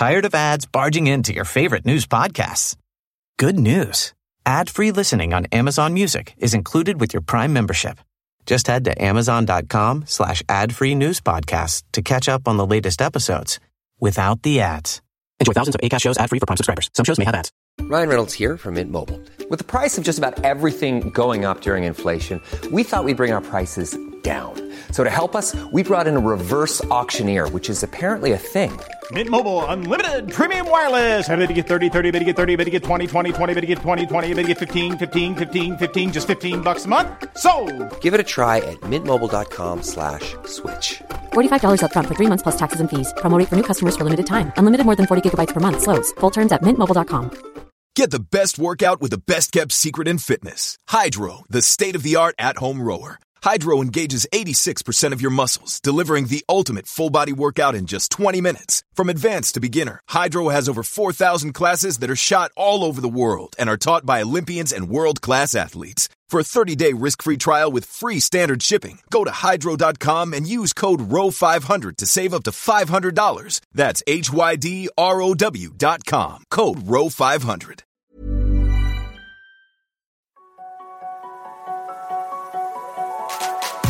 Tired of ads barging into your favorite news podcasts? Good news. Ad-free listening on Amazon Music is included with your Prime membership. Just head to amazon.com slash ad-free news podcasts to catch up on the latest episodes without the ads. Enjoy thousands of ACAST shows ad-free for Prime subscribers. Some shows may have ads. Ryan Reynolds here from Mint Mobile. With the price of just about everything going up during inflation, we thought we'd bring our prices down. So to help us, we brought in a reverse auctioneer, which is apparently a thing. Mint Mobile unlimited premium wireless. Have to get 30, 30, bit to get 30, bit to get 20, 20, 20, bit to get 20, 20, bit to get 15, 15, 15, 15 just 15 bucks a month. So, Give it a try at mintmobile.com slash switch. $45 upfront for three months plus taxes and fees. Promo rate for new customers for limited time. Unlimited more than 40 gigabytes per month. Slows. Full terms at mintmobile.com. Get the best workout with the best kept secret in fitness. Hydro, the state of the art at home rower. Hydro engages 86% of your muscles, delivering the ultimate full body workout in just 20 minutes. From advanced to beginner, Hydro has over 4,000 classes that are shot all over the world and are taught by Olympians and world class athletes. For a 30 day risk free trial with free standard shipping, go to hydro.com and use code ROW500 to save up to $500. That's H Y D R O W.com. Code ROW500.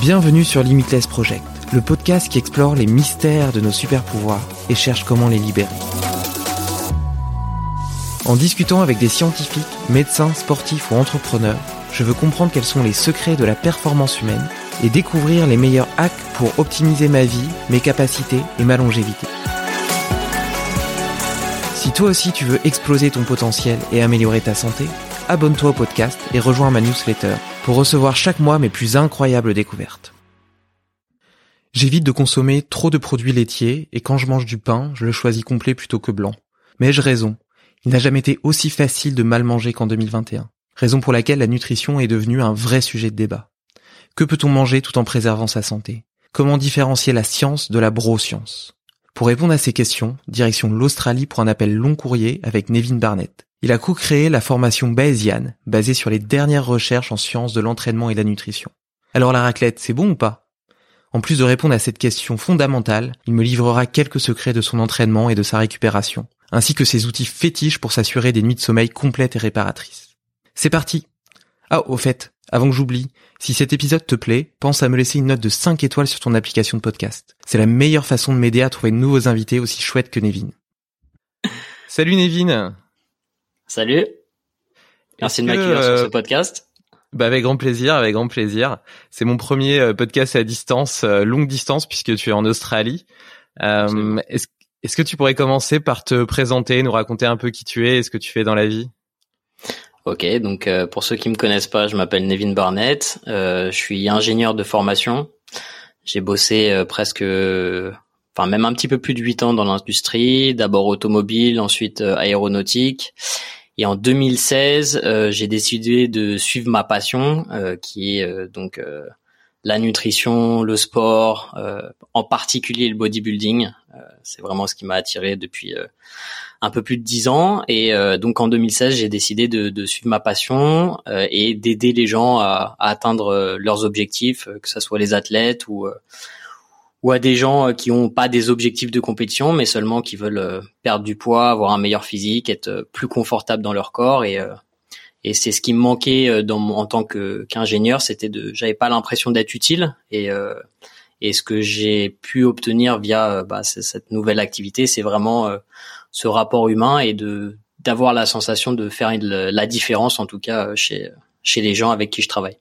Bienvenue sur Limitless Project, le podcast qui explore les mystères de nos super pouvoirs et cherche comment les libérer. En discutant avec des scientifiques, médecins, sportifs ou entrepreneurs, je veux comprendre quels sont les secrets de la performance humaine et découvrir les meilleurs hacks pour optimiser ma vie, mes capacités et ma longévité. Si toi aussi tu veux exploser ton potentiel et améliorer ta santé, abonne-toi au podcast et rejoins ma newsletter pour recevoir chaque mois mes plus incroyables découvertes. J'évite de consommer trop de produits laitiers et quand je mange du pain, je le choisis complet plutôt que blanc. Mais ai-je raison Il n'a jamais été aussi facile de mal manger qu'en 2021. Raison pour laquelle la nutrition est devenue un vrai sujet de débat. Que peut-on manger tout en préservant sa santé? Comment différencier la science de la broscience? Pour répondre à ces questions, direction l'Australie pour un appel long courrier avec Nevin Barnett. Il a co-créé la formation Bayesian, basée sur les dernières recherches en sciences de l'entraînement et de la nutrition. Alors la raclette, c'est bon ou pas? En plus de répondre à cette question fondamentale, il me livrera quelques secrets de son entraînement et de sa récupération, ainsi que ses outils fétiches pour s'assurer des nuits de sommeil complètes et réparatrices. C'est parti Ah, au fait, avant que j'oublie, si cet épisode te plaît, pense à me laisser une note de 5 étoiles sur ton application de podcast. C'est la meilleure façon de m'aider à trouver de nouveaux invités aussi chouettes que Nevin. Salut Nevin Salut. Merci de m'accueillir sur euh, ce podcast. Bah avec grand plaisir, avec grand plaisir. C'est mon premier euh, podcast à distance, euh, longue distance, puisque tu es en Australie. Euh, est-ce, est-ce que tu pourrais commencer par te présenter, nous raconter un peu qui tu es et ce que tu fais dans la vie? Ok, donc euh, pour ceux qui me connaissent pas, je m'appelle Nevin Barnett. Euh, je suis ingénieur de formation. J'ai bossé euh, presque, enfin même un petit peu plus de huit ans dans l'industrie. D'abord automobile, ensuite euh, aéronautique. Et en 2016, euh, j'ai décidé de suivre ma passion, euh, qui est euh, donc euh, la nutrition, le sport, euh, en particulier le bodybuilding. Euh, c'est vraiment ce qui m'a attiré depuis un peu plus de dix ans. Et donc en 2016, j'ai décidé de, de suivre ma passion et d'aider les gens à, à atteindre leurs objectifs, que ce soit les athlètes ou ou à des gens euh, qui ont pas des objectifs de compétition, mais seulement qui veulent euh, perdre du poids, avoir un meilleur physique, être euh, plus confortable dans leur corps. Et, et c'est ce qui me manquait dans mon- en tant que qu'ingénieur, c'était de, j'avais pas l'impression d'être utile. Et, et ce que j'ai pu obtenir via bah, cette nouvelle activité, c'est vraiment ce rapport humain et de d'avoir la sensation de faire la différence, en tout cas chez chez les gens avec qui je travaille.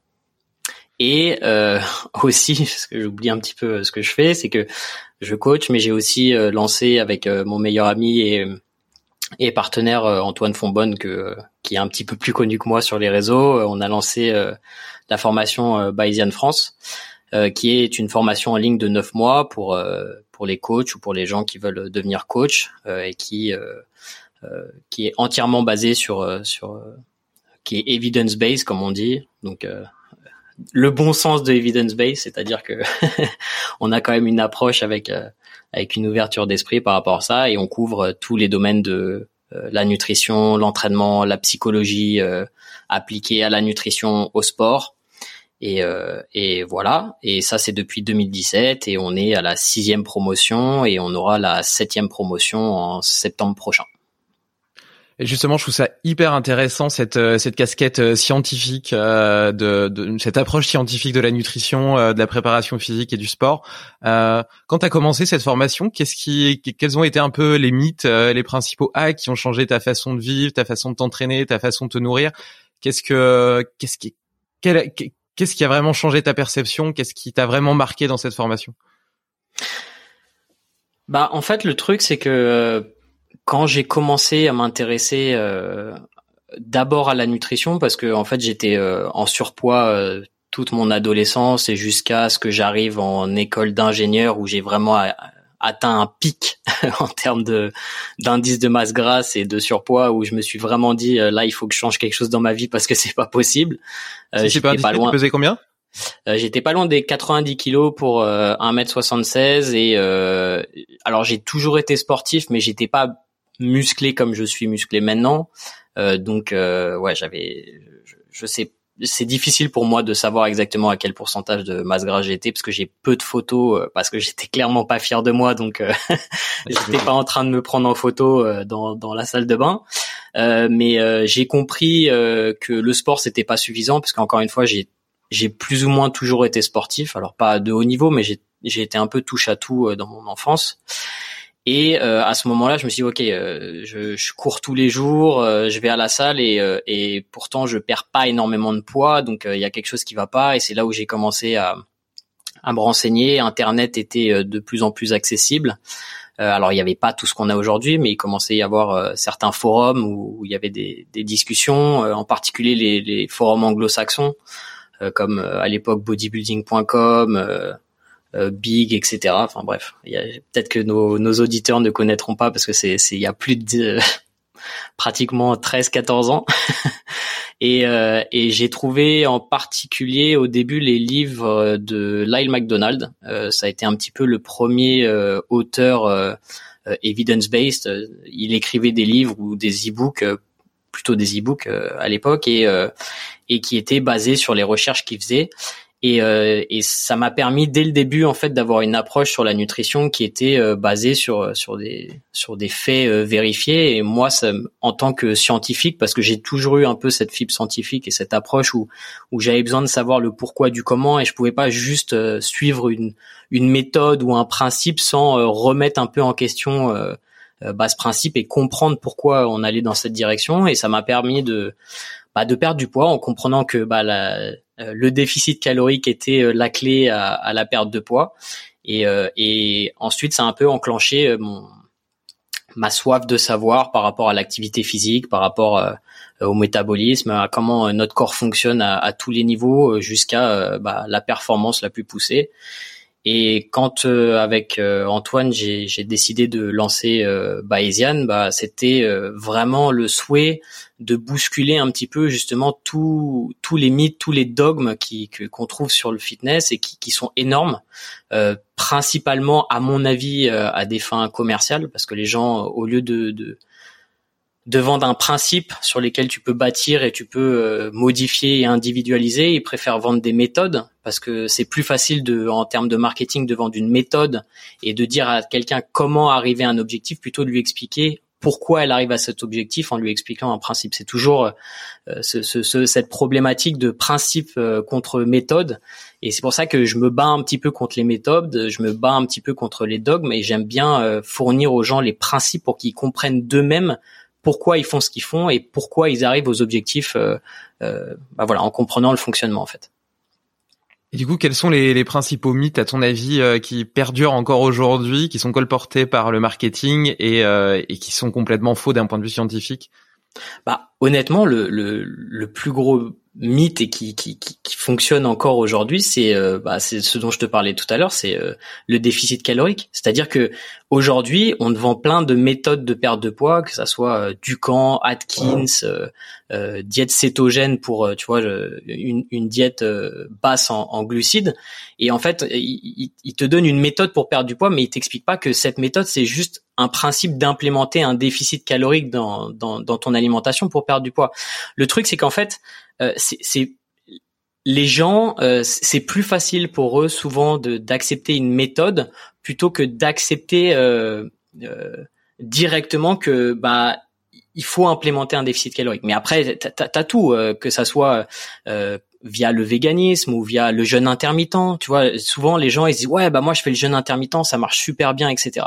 Et euh, aussi, parce que j'oublie un petit peu euh, ce que je fais, c'est que je coach, mais j'ai aussi euh, lancé avec euh, mon meilleur ami et, partenaire Antoine Fonbonne, que, qui est un petit peu plus connu que moi sur les réseaux. On a lancé la formation Bayesian France, qui est une formation en ligne de neuf mois pour pour les coachs ou pour les gens qui veulent devenir coach et qui qui est entièrement basée sur sur qui est evidence based comme on dit. Donc le bon sens de evidence based, c'est-à-dire que on a quand même une approche avec euh, avec une ouverture d'esprit par rapport à ça et on couvre euh, tous les domaines de euh, la nutrition, l'entraînement, la psychologie appliquée à la nutrition, au sport Et, euh, et voilà. Et ça, c'est depuis 2017 et on est à la sixième promotion et on aura la septième promotion en septembre prochain. Et justement, je trouve ça hyper intéressant cette euh, cette casquette euh, scientifique euh, de, de, cette approche scientifique de la nutrition, de la préparation physique et du sport. Euh, quand tu as commencé cette formation, qu'est-ce qui quels ont été un peu les mythes, les principaux hacks qui ont changé ta façon de vivre, ta façon de t'entraîner, ta façon de te nourrir? Qu'est-ce que qu'est-ce qui qu'est-ce qui a vraiment changé ta perception? Qu'est-ce qui t'a vraiment marqué dans cette formation? Bah en fait, le truc c'est que quand j'ai commencé à m'intéresser euh, d'abord à la nutrition, parce que en fait j'étais euh, en surpoids euh, toute mon adolescence et jusqu'à ce que j'arrive en école d'ingénieur où j'ai vraiment atteint un pic en termes de d'indice de masse grasse et de surpoids où je me suis vraiment dit là il faut que je change quelque chose dans ma vie parce que c'est pas possible. Euh, j'étais pas, loin. Tu pesais combien? J'étais pas loin des 90 kilos pour 1m76 et alors j'ai toujours été sportif mais j'étais pas musclé comme je suis musclé maintenant. Euh, donc euh, ouais, j'avais, je, sais, c'est difficile pour moi de savoir exactement à quel pourcentage de masse grasse j'étais parce que j'ai peu de photos euh, parce que j'étais clairement pas fier de moi donc j'étais pas en train de me prendre en photo dans, dans la salle de bain. mais j'ai compris que le sport c'était pas suffisant parce qu'encore une fois j'ai j'ai plus ou moins toujours été sportif alors pas de haut niveau mais j'ai j'ai été un peu touche à tout dans mon enfance et euh, à ce moment-là, je me suis dit, ok, euh, je, je, cours tous les jours, euh, je vais à la salle et, et pourtant je perds pas énormément de poids, donc il y a quelque chose qui va pas. Et c'est là où j'ai commencé à, à me renseigner. Internet était de plus en plus accessible. alors il n'y avait pas tout ce qu'on a aujourd'hui, mais il commençait à y avoir certains forums où, il y avait des, des discussions, en particulier les, les forums anglo-saxons, comme à l'époque bodybuilding.com euh, big, etc. Enfin bref, peut-être que nos, nos, auditeurs ne connaîtront pas parce que c'est il y a plus de pratiquement 13-14 ans. et, euh, et j'ai trouvé en particulier au début les livres de Lyle McDonald. Euh, ça a été un petit peu le premier euh, auteur euh, evidence-based. Il écrivait des livres ou des e-books, plutôt des e-books à l'époque, et, et qui étaient basés sur les recherches qu'il faisait. Et, euh, et ça m'a permis dès le début en fait d'avoir une approche sur la nutrition qui était euh, basée sur sur des sur des faits euh, vérifiés. Et moi, ça, en tant que scientifique, parce que j'ai toujours eu un peu cette fibre scientifique et cette approche où où j'avais besoin de savoir le pourquoi du comment et je pouvais pas juste suivre une une méthode ou un principe sans remettre un peu en question bah, ce principe et comprendre pourquoi on allait dans cette direction. Et ça m'a permis de bah, de perdre du poids en comprenant que bah, la, euh, le déficit calorique était euh, la clé à, la perte de poids. Et, euh, et ensuite, ça a un peu enclenché mon, ma soif de savoir par rapport à l'activité physique, par rapport au métabolisme, à comment notre corps fonctionne à, à tous les niveaux jusqu'à bah, la performance la plus poussée. Et quand avec Antoine j'ai décidé de lancer euh, Bayesian, bah c'était vraiment le souhait de bousculer un petit peu justement tous tous les mythes, tous les dogmes qui qu'on trouve sur le fitness et qui, qui sont énormes, euh, principalement à mon avis euh, à des fins commerciales, parce que les gens au lieu de, de de vendre un principe sur lequel tu peux bâtir et tu peux euh, modifier et individualiser, ils préfèrent vendre des méthodes parce que c'est plus facile de, en termes de marketing, de vendre une méthode et de dire à quelqu'un comment arriver à un objectif plutôt de lui expliquer pourquoi elle arrive à cet objectif en lui expliquant un principe. C'est toujours euh, ce, ce, cette problématique de principe euh, contre méthode. Et c'est pour ça que je me bats un petit peu contre les méthodes, je me bats un petit peu contre les dogmes et j'aime bien fournir aux gens les principes pour qu'ils comprennent d'eux-mêmes pourquoi ils font ce qu'ils font et pourquoi ils arrivent aux objectifs bah voilà, en comprenant le fonctionnement en fait. Et du coup, quels sont les, les principaux mythes, à ton avis, euh, qui perdurent encore aujourd'hui, qui sont colportés par le marketing et, euh, et qui sont complètement faux d'un point de vue scientifique? Bah, honnêtement, le, le, le plus gros mythe et qui, qui, qui, fonctionne encore aujourd'hui, c'est euh, bah, c'est ce dont je te parlais tout à l'heure, c'est euh, le déficit calorique. C'est-à-dire que aujourd'hui, on te vend plein de méthodes de perte de poids, que ça soit euh, Ducan, Atkins, euh, diète cétogène pour tu vois une, une diète basse en, en, glucides. Et en fait, il, il, te donne une méthode pour perdre du poids, mais il t'explique pas que cette méthode c'est juste un principe d'implémenter un déficit calorique dans, dans, dans ton alimentation pour perdre du poids. Le truc, c'est qu'en fait, euh, c'est les gens, euh, c'est plus facile pour eux souvent d'accepter une méthode plutôt que d'accepter euh, euh, directement que bah il faut implémenter un déficit calorique. Mais après, t'as as, tout, que ça soit via le véganisme ou via le jeûne intermittent. Tu vois, souvent les gens ils disent ouais bah moi je fais le jeûne intermittent, ça marche super bien, etc.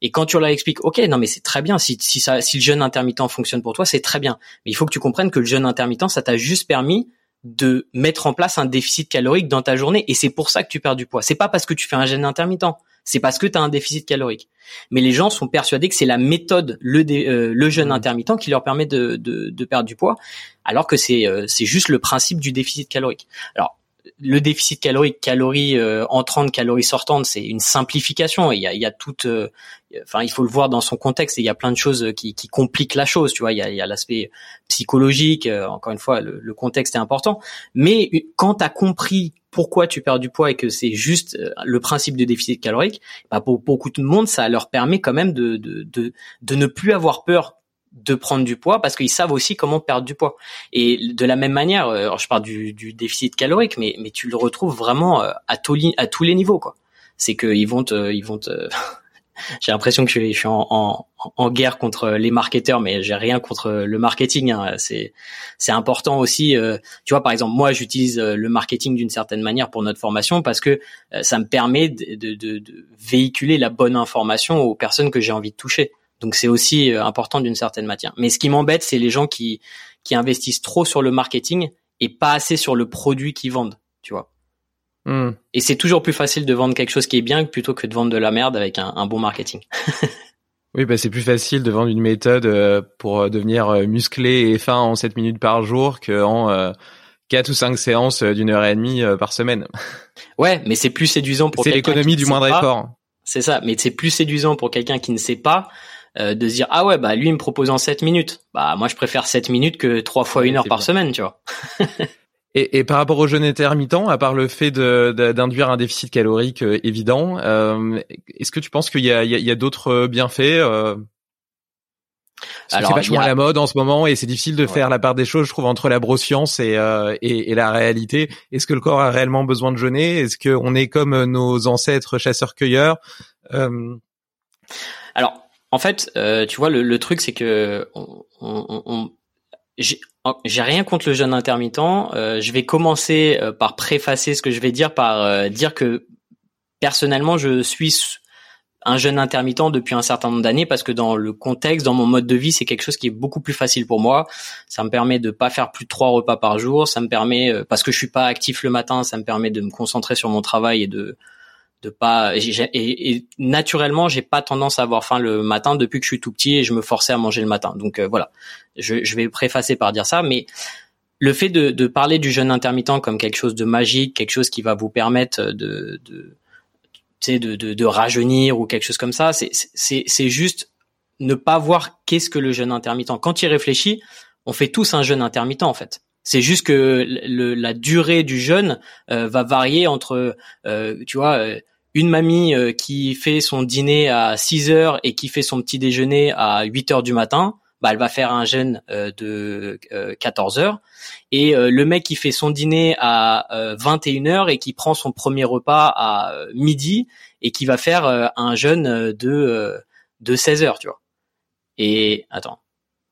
Et quand tu leur expliques, ok, non mais c'est très bien, si, si, ça, si le jeûne intermittent fonctionne pour toi, c'est très bien. Mais il faut que tu comprennes que le jeûne intermittent, ça t'a juste permis de mettre en place un déficit calorique dans ta journée et c'est pour ça que tu perds du poids. C'est pas parce que tu fais un jeûne intermittent, c'est parce que tu as un déficit calorique. Mais les gens sont persuadés que c'est la méthode, le, euh, le jeûne mmh. intermittent qui leur permet de, de, de perdre du poids, alors que c'est euh, c'est juste le principe du déficit calorique. Alors le déficit calorique, calories euh, entrantes, calories sortantes, c'est une simplification. Il y a, il y a toute, euh, enfin, il faut le voir dans son contexte. Et il y a plein de choses qui, qui compliquent la chose. Tu vois, il y a, l'aspect psychologique. Euh, encore une fois, le, contexte est important. Mais quand tu as compris pourquoi tu perds du poids et que c'est juste euh, le principe de déficit calorique, bah pour beaucoup de monde, ça leur permet quand même de, de, de, de ne plus avoir peur de prendre du poids parce qu'ils savent aussi comment perdre du poids. Et de la même manière, euh, je parle du, du déficit calorique, mais, mais tu le retrouves vraiment euh, à, tous à tous les niveaux. quoi. C'est qu'ils vont te, ils vont te... j'ai l'impression que je suis en, en, en, guerre contre les marketeurs, mais j'ai rien contre le marketing. Hein. C'est c'est important aussi. Euh, tu vois, par exemple, moi, j'utilise le marketing d'une certaine manière pour notre formation parce que ça me permet de, de, de véhiculer la bonne information aux personnes que j'ai envie de toucher. Donc c'est aussi euh, important d'une certaine matière. Mais ce qui m'embête, c'est les gens qui qui investissent trop sur le marketing et pas assez sur le produit qu'ils vendent, tu vois. Hmm. Et c'est toujours plus facile de vendre quelque chose qui est bien plutôt que de vendre de la merde avec un, bon marketing. oui, bah c'est plus facile de vendre une méthode euh, pour euh, devenir musclé et fin en 7 minutes par jour qu'en euh, 4 ou 5 séances d'une heure et demie par semaine. Ouais, mais c'est plus séduisant pour C'est l'économie du moindre effort. C'est ça, mais c'est plus séduisant pour quelqu'un qui ne sait pas euh, de se dire ah ouais bah lui il me propose en 7 minutes. Bah moi je préfère 7 minutes que trois fois une heure par semaine, tu vois. et, et, par rapport au jeûne intermittent, à part le fait d'induire un déficit calorique euh, évident, euh, est-ce que tu penses qu'il y a, il y a, d'autres bienfaits euh... c'est vachement à la mode en ce moment et c'est difficile de faire la part des choses, je trouve, entre la broscience et, et, et la réalité. Est-ce que le corps a réellement besoin de jeûner? Est-ce qu'on est comme nos ancêtres chasseurs-cueilleurs Alors, en fait, euh, tu vois, le, truc, c'est que j'ai rien contre le jeûne intermittent. Euh, je vais commencer euh, par préfacer ce que je vais dire par dire que personnellement, je suis un jeûne intermittent depuis un certain nombre d'années parce que dans le contexte, dans mon mode de vie, c'est quelque chose qui est beaucoup plus facile pour moi. Ça me permet de pas faire plus de trois repas par jour. Ça me permet, parce que je suis pas actif le matin, ça me permet de me concentrer sur mon travail et de de pas et, et, naturellement j'ai pas tendance à avoir faim le matin depuis que je suis tout petit et je me forçais à manger le matin. Donc euh, voilà. Je, je, vais préfacer par dire ça mais le fait de, de, parler du jeûne intermittent comme quelque chose de magique quelque chose qui va vous permettre de de de, de, de rajeunir ou quelque chose comme ça c'est c'est c'est juste ne pas voir qu'est-ce que le jeûne intermittent. Quand il réfléchit on fait tous un jeûne intermittent en fait c'est juste que le, la durée du jeûne euh, va varier entre, euh, tu vois, euh, une mamie qui fait son dîner à 6 heures et qui fait son petit déjeuner à 8 heures du matin, bah, elle va faire un jeûne de 14 heures. Et le mec qui fait son dîner à 21 heures et qui prend son premier repas à midi et qui va faire un jeûne de de 16 heures, tu vois. Et attends,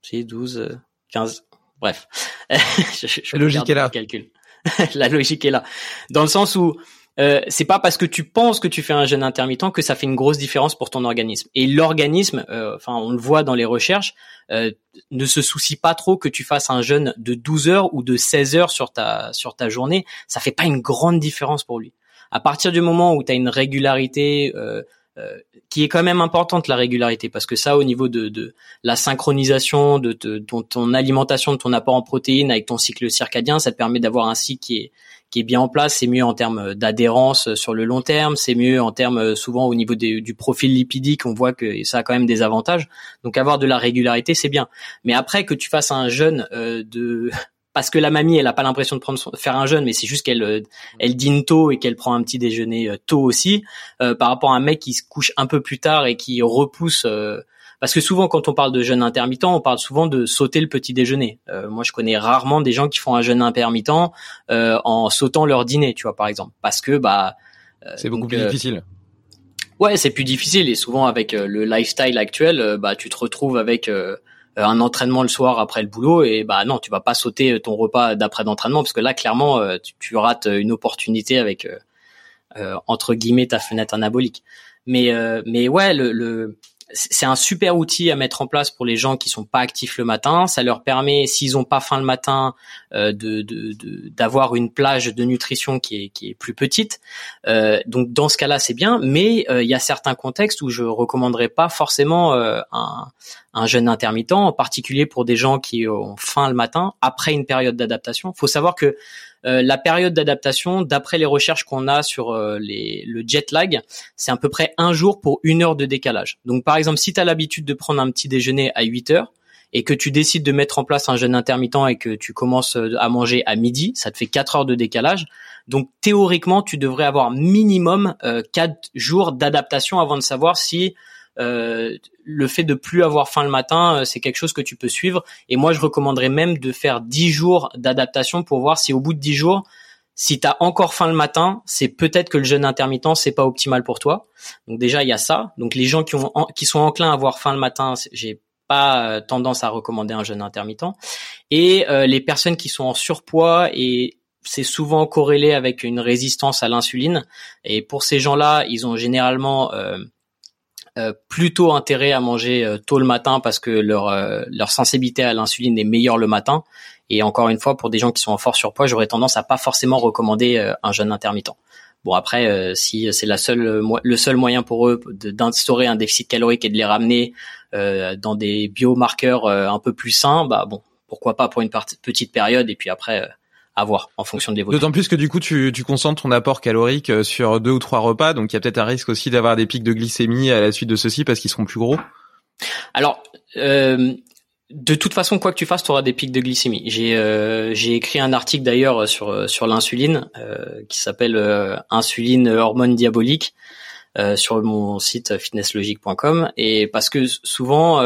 c'est 12, 15, Bref, la logique est là. Calcul. la logique est là, dans le sens où euh, c'est pas parce que tu penses que tu fais un jeûne intermittent que ça fait une grosse différence pour ton organisme. Et l'organisme, euh, enfin on le voit dans les recherches, euh, ne se soucie pas trop que tu fasses un jeûne de 12 heures ou de 16 heures sur ta sur ta journée. Ça fait pas une grande différence pour lui. À partir du moment où tu as une régularité, euh, qui est quand même importante la régularité parce que ça au niveau de, de la synchronisation de, ton alimentation de ton apport en protéines avec ton cycle circadien ça te permet d'avoir un cycle qui est qui est bien en place. C'est mieux en termes d'adhérence sur le long terme. C'est mieux en termes souvent au niveau du profil lipidique on voit que ça a quand même des avantages. Donc avoir de la régularité c'est bien. Mais après que tu fasses un jeûne euh, de parce que la mamie elle a pas l'impression de prendre faire un jeûne mais c'est juste qu'elle euh, elle dîne tôt et qu'elle prend un petit déjeuner euh, tôt aussi euh, par rapport à un mec qui se couche un peu plus tard et qui repousse parce que souvent quand on parle de jeûne intermittent, on parle souvent de sauter le petit déjeuner. Euh, moi, je connais rarement des gens qui font un jeûne intermittent euh, en sautant leur dîner, tu vois, par exemple, parce que bah c'est beaucoup plus difficile. Ouais, c'est plus difficile et souvent avec le lifestyle actuel, bah tu te retrouves avec un entraînement le soir après le boulot et bah non, tu vas pas sauter ton repas d'après d'entraînement parce que là clairement tu, tu rates une opportunité avec entre guillemets ta fenêtre anabolique. Mais mais ouais, le, le c'est un super outil à mettre en place pour les gens qui sont pas actifs le matin. Ça leur permet, s'ils ont pas faim le matin, euh, de d'avoir une plage de nutrition qui est qui est plus petite. Euh, donc dans ce cas-là, c'est bien. Mais euh, il y a certains contextes où je recommanderais pas forcément un un jeûne intermittent, en particulier pour des gens qui ont faim le matin après une période d'adaptation. Faut savoir que euh, la période d'adaptation, d'après les recherches qu'on a sur euh, les, le jet lag, c'est à peu près un jour pour une heure de décalage. Donc par exemple, si tu as l'habitude de prendre un petit déjeuner à 8 heures et que tu décides de mettre en place un jeûne intermittent et que tu commences euh, à manger à midi, ça te fait 4 heures de décalage. Donc théoriquement, tu devrais avoir minimum euh, 4 jours d'adaptation avant de savoir si euh, le fait de plus avoir faim le matin, euh, c'est quelque chose que tu peux suivre. Et moi, je recommanderais même de faire 10 jours d'adaptation pour voir si au bout de 10 jours, si tu as encore faim le matin, c'est peut-être que le jeûne intermittent c'est pas optimal pour toi. Donc déjà il y a ça. Donc les gens qui ont qui sont enclins à avoir faim le matin, j'ai pas euh, tendance à recommander un jeûne intermittent. Et les personnes qui sont en surpoids et c'est souvent corrélé avec une résistance à l'insuline. Et pour ces gens-là, ils ont généralement euh, euh, plutôt intérêt à manger euh, tôt le matin parce que leur euh, leur sensibilité à l'insuline est meilleure le matin. Et encore une fois, pour des gens qui sont en fort surpoids, j'aurais tendance à pas forcément recommander un jeûne intermittent. Bon après, si c'est la seule le seul moyen pour eux d'instaurer un déficit calorique et de les ramener dans des biomarqueurs un peu plus sains, bah bon, pourquoi pas pour une petite période et puis après à voir en fonction de l'évolution. D'autant plus que du coup tu, tu concentres ton apport calorique euh, sur deux ou trois repas, donc il y a peut-être un risque aussi d'avoir des pics de glycémie à la suite de ceci parce qu'ils seront plus gros. Alors euh, de toute façon, quoi que tu fasses, tu auras des pics de glycémie. J'ai euh, j'ai écrit un article d'ailleurs sur sur l'insuline euh, qui s'appelle euh, insuline hormone diabolique sur mon site fitnesslogique.com et parce que souvent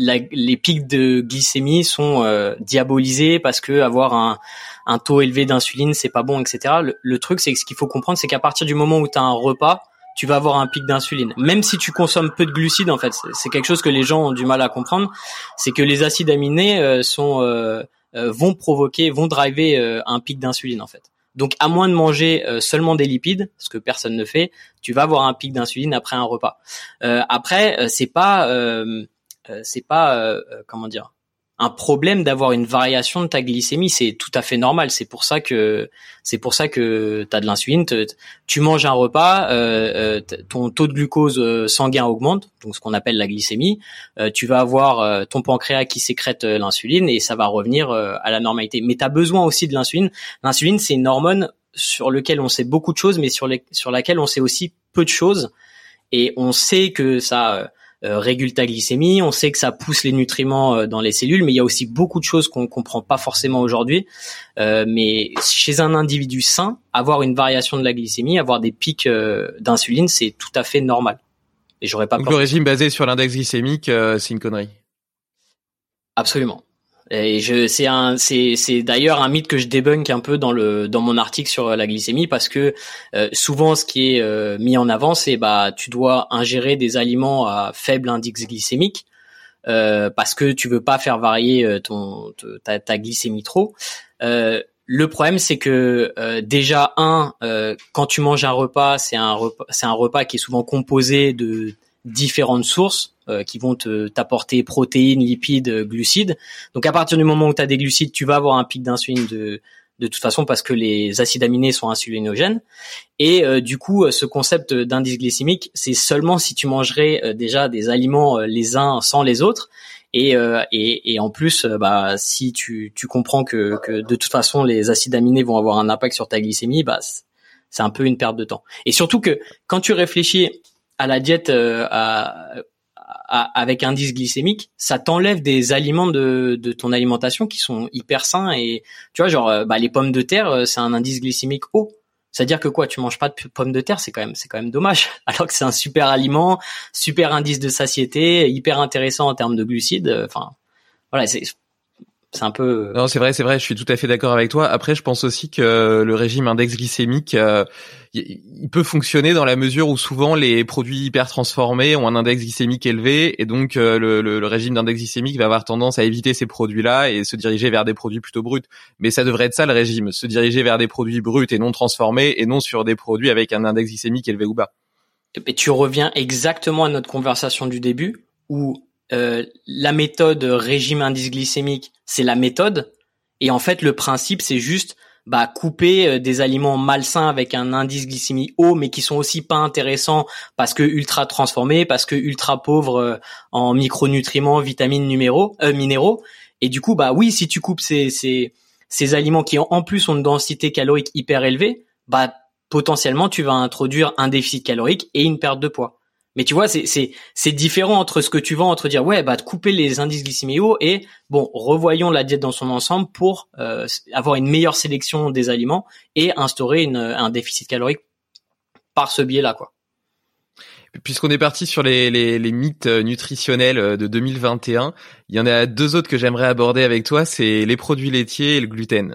les pics de glycémie sont euh, diabolisés parce que avoir un, un taux élevé d'insuline c'est pas bon, etc. Le, truc c'est que ce qu'il faut comprendre c'est qu'à partir du moment où tu as un repas, tu vas avoir un pic d'insuline. Même si tu consommes peu de glucides, en fait, c'est quelque chose que les gens ont du mal à comprendre, c'est que les acides aminés euh, sont euh, vont provoquer, vont driver un pic d'insuline en fait. Donc à moins de manger seulement des lipides, ce que personne ne fait, tu vas avoir un pic d'insuline après un repas. après, c'est pas euh, c'est pas euh, euh, comment dire un problème d'avoir une variation de ta glycémie, c'est tout à fait normal. C'est pour ça que c'est pour ça que tu as de l'insuline. Tu manges un repas, ton taux de glucose sanguin augmente, donc ce qu'on appelle la glycémie. tu vas avoir ton pancréas qui sécrète l'insuline et ça va revenir à la normalité. Mais tu as besoin aussi de l'insuline. L'insuline, c'est une hormone sur lequel on sait beaucoup de choses, mais sur, sur laquelle on sait aussi peu de choses. Et on sait que ça euh, régule ta glycémie, on sait que ça pousse les nutriments euh, dans les cellules, mais il y a aussi beaucoup de choses qu'on comprend pas forcément aujourd'hui. Euh, mais chez un individu sain, avoir une variation de la glycémie, avoir des pics d'insuline, c'est tout à fait normal. Et j'aurais pas. Donc le régime basé sur l'index glycémique, c'est une connerie? Absolument. Et je, c'est un, c'est, c'est d'ailleurs un mythe que je débunk un peu dans le, dans mon article sur la glycémie parce que euh, souvent ce qui est euh, mis en avant, c'est bah tu dois ingérer des aliments à faible index glycémique euh, parce que tu veux pas faire varier ton ta, ta glycémie trop. le problème, c'est que déjà un, quand tu manges un repas, c'est un repas, c'est un repas qui est souvent composé de différentes sources euh, qui vont te t'apporter protéines, lipides, glucides. Donc à partir du moment où tu as des glucides, tu vas avoir un pic d'insuline de de toute façon parce que les acides aminés sont insulinogènes. Et euh, du coup, ce concept d'indice glycémique, c'est seulement si tu mangerais euh, déjà des aliments les uns sans les autres. Et, et, et, en plus, bah, si tu, tu comprends que, que de toute façon les acides aminés vont avoir un impact sur ta glycémie, bah, c'est un peu une perte de temps. Et surtout que quand tu réfléchis à la diète euh, à, avec indice glycémique, ça t'enlève des aliments de, de, ton alimentation qui sont hyper sains et tu vois genre euh, bah, les pommes de terre euh, c'est un indice glycémique haut. C'est-à-dire que quoi, tu manges pas de pommes de terre, c'est quand même, c'est quand même dommage. Alors que c'est un super aliment, super indice de satiété, hyper intéressant en termes de glucides. Enfin, voilà, c'est un peu. Non, c'est vrai, c'est vrai. Je suis tout à fait d'accord avec toi. Après, je pense aussi que le régime index glycémique, euh, il peut fonctionner dans la mesure où souvent les produits hyper transformés ont un index glycémique élevé, et donc euh, le, le, régime d'index glycémique va avoir tendance à éviter ces produits-là et se diriger vers des produits plutôt bruts. Mais ça devrait être ça le régime, se diriger vers des produits bruts et non transformés, et non sur des produits avec un index glycémique élevé ou bas. Et tu reviens exactement à notre conversation du début où euh, la méthode régime indice glycémique, c'est la méthode. Et en fait, le principe, c'est juste bah, couper euh, des aliments malsains avec un indice glycémique haut, mais qui sont aussi pas intéressants parce que ultra transformés, parce que ultra pauvres euh, en micronutriments, vitamines, numéros, minéraux. Et du coup, bah oui, si tu coupes ces, ces, ces aliments qui en plus ont une densité calorique hyper élevée, bah potentiellement tu vas introduire un déficit calorique et une perte de poids. Mais tu vois, c'est c'est c'est différent entre ce que tu vends entre dire ouais bah de couper les indices glycémiques et bon revoyons la diète dans son ensemble pour euh, avoir une meilleure sélection des aliments et instaurer une, un déficit calorique par ce biais là quoi. Puisqu'on est parti sur les, les, les, mythes euh, nutritionnels euh, de 2021, il y en a deux autres que j'aimerais aborder avec toi, c'est les produits laitiers et le gluten.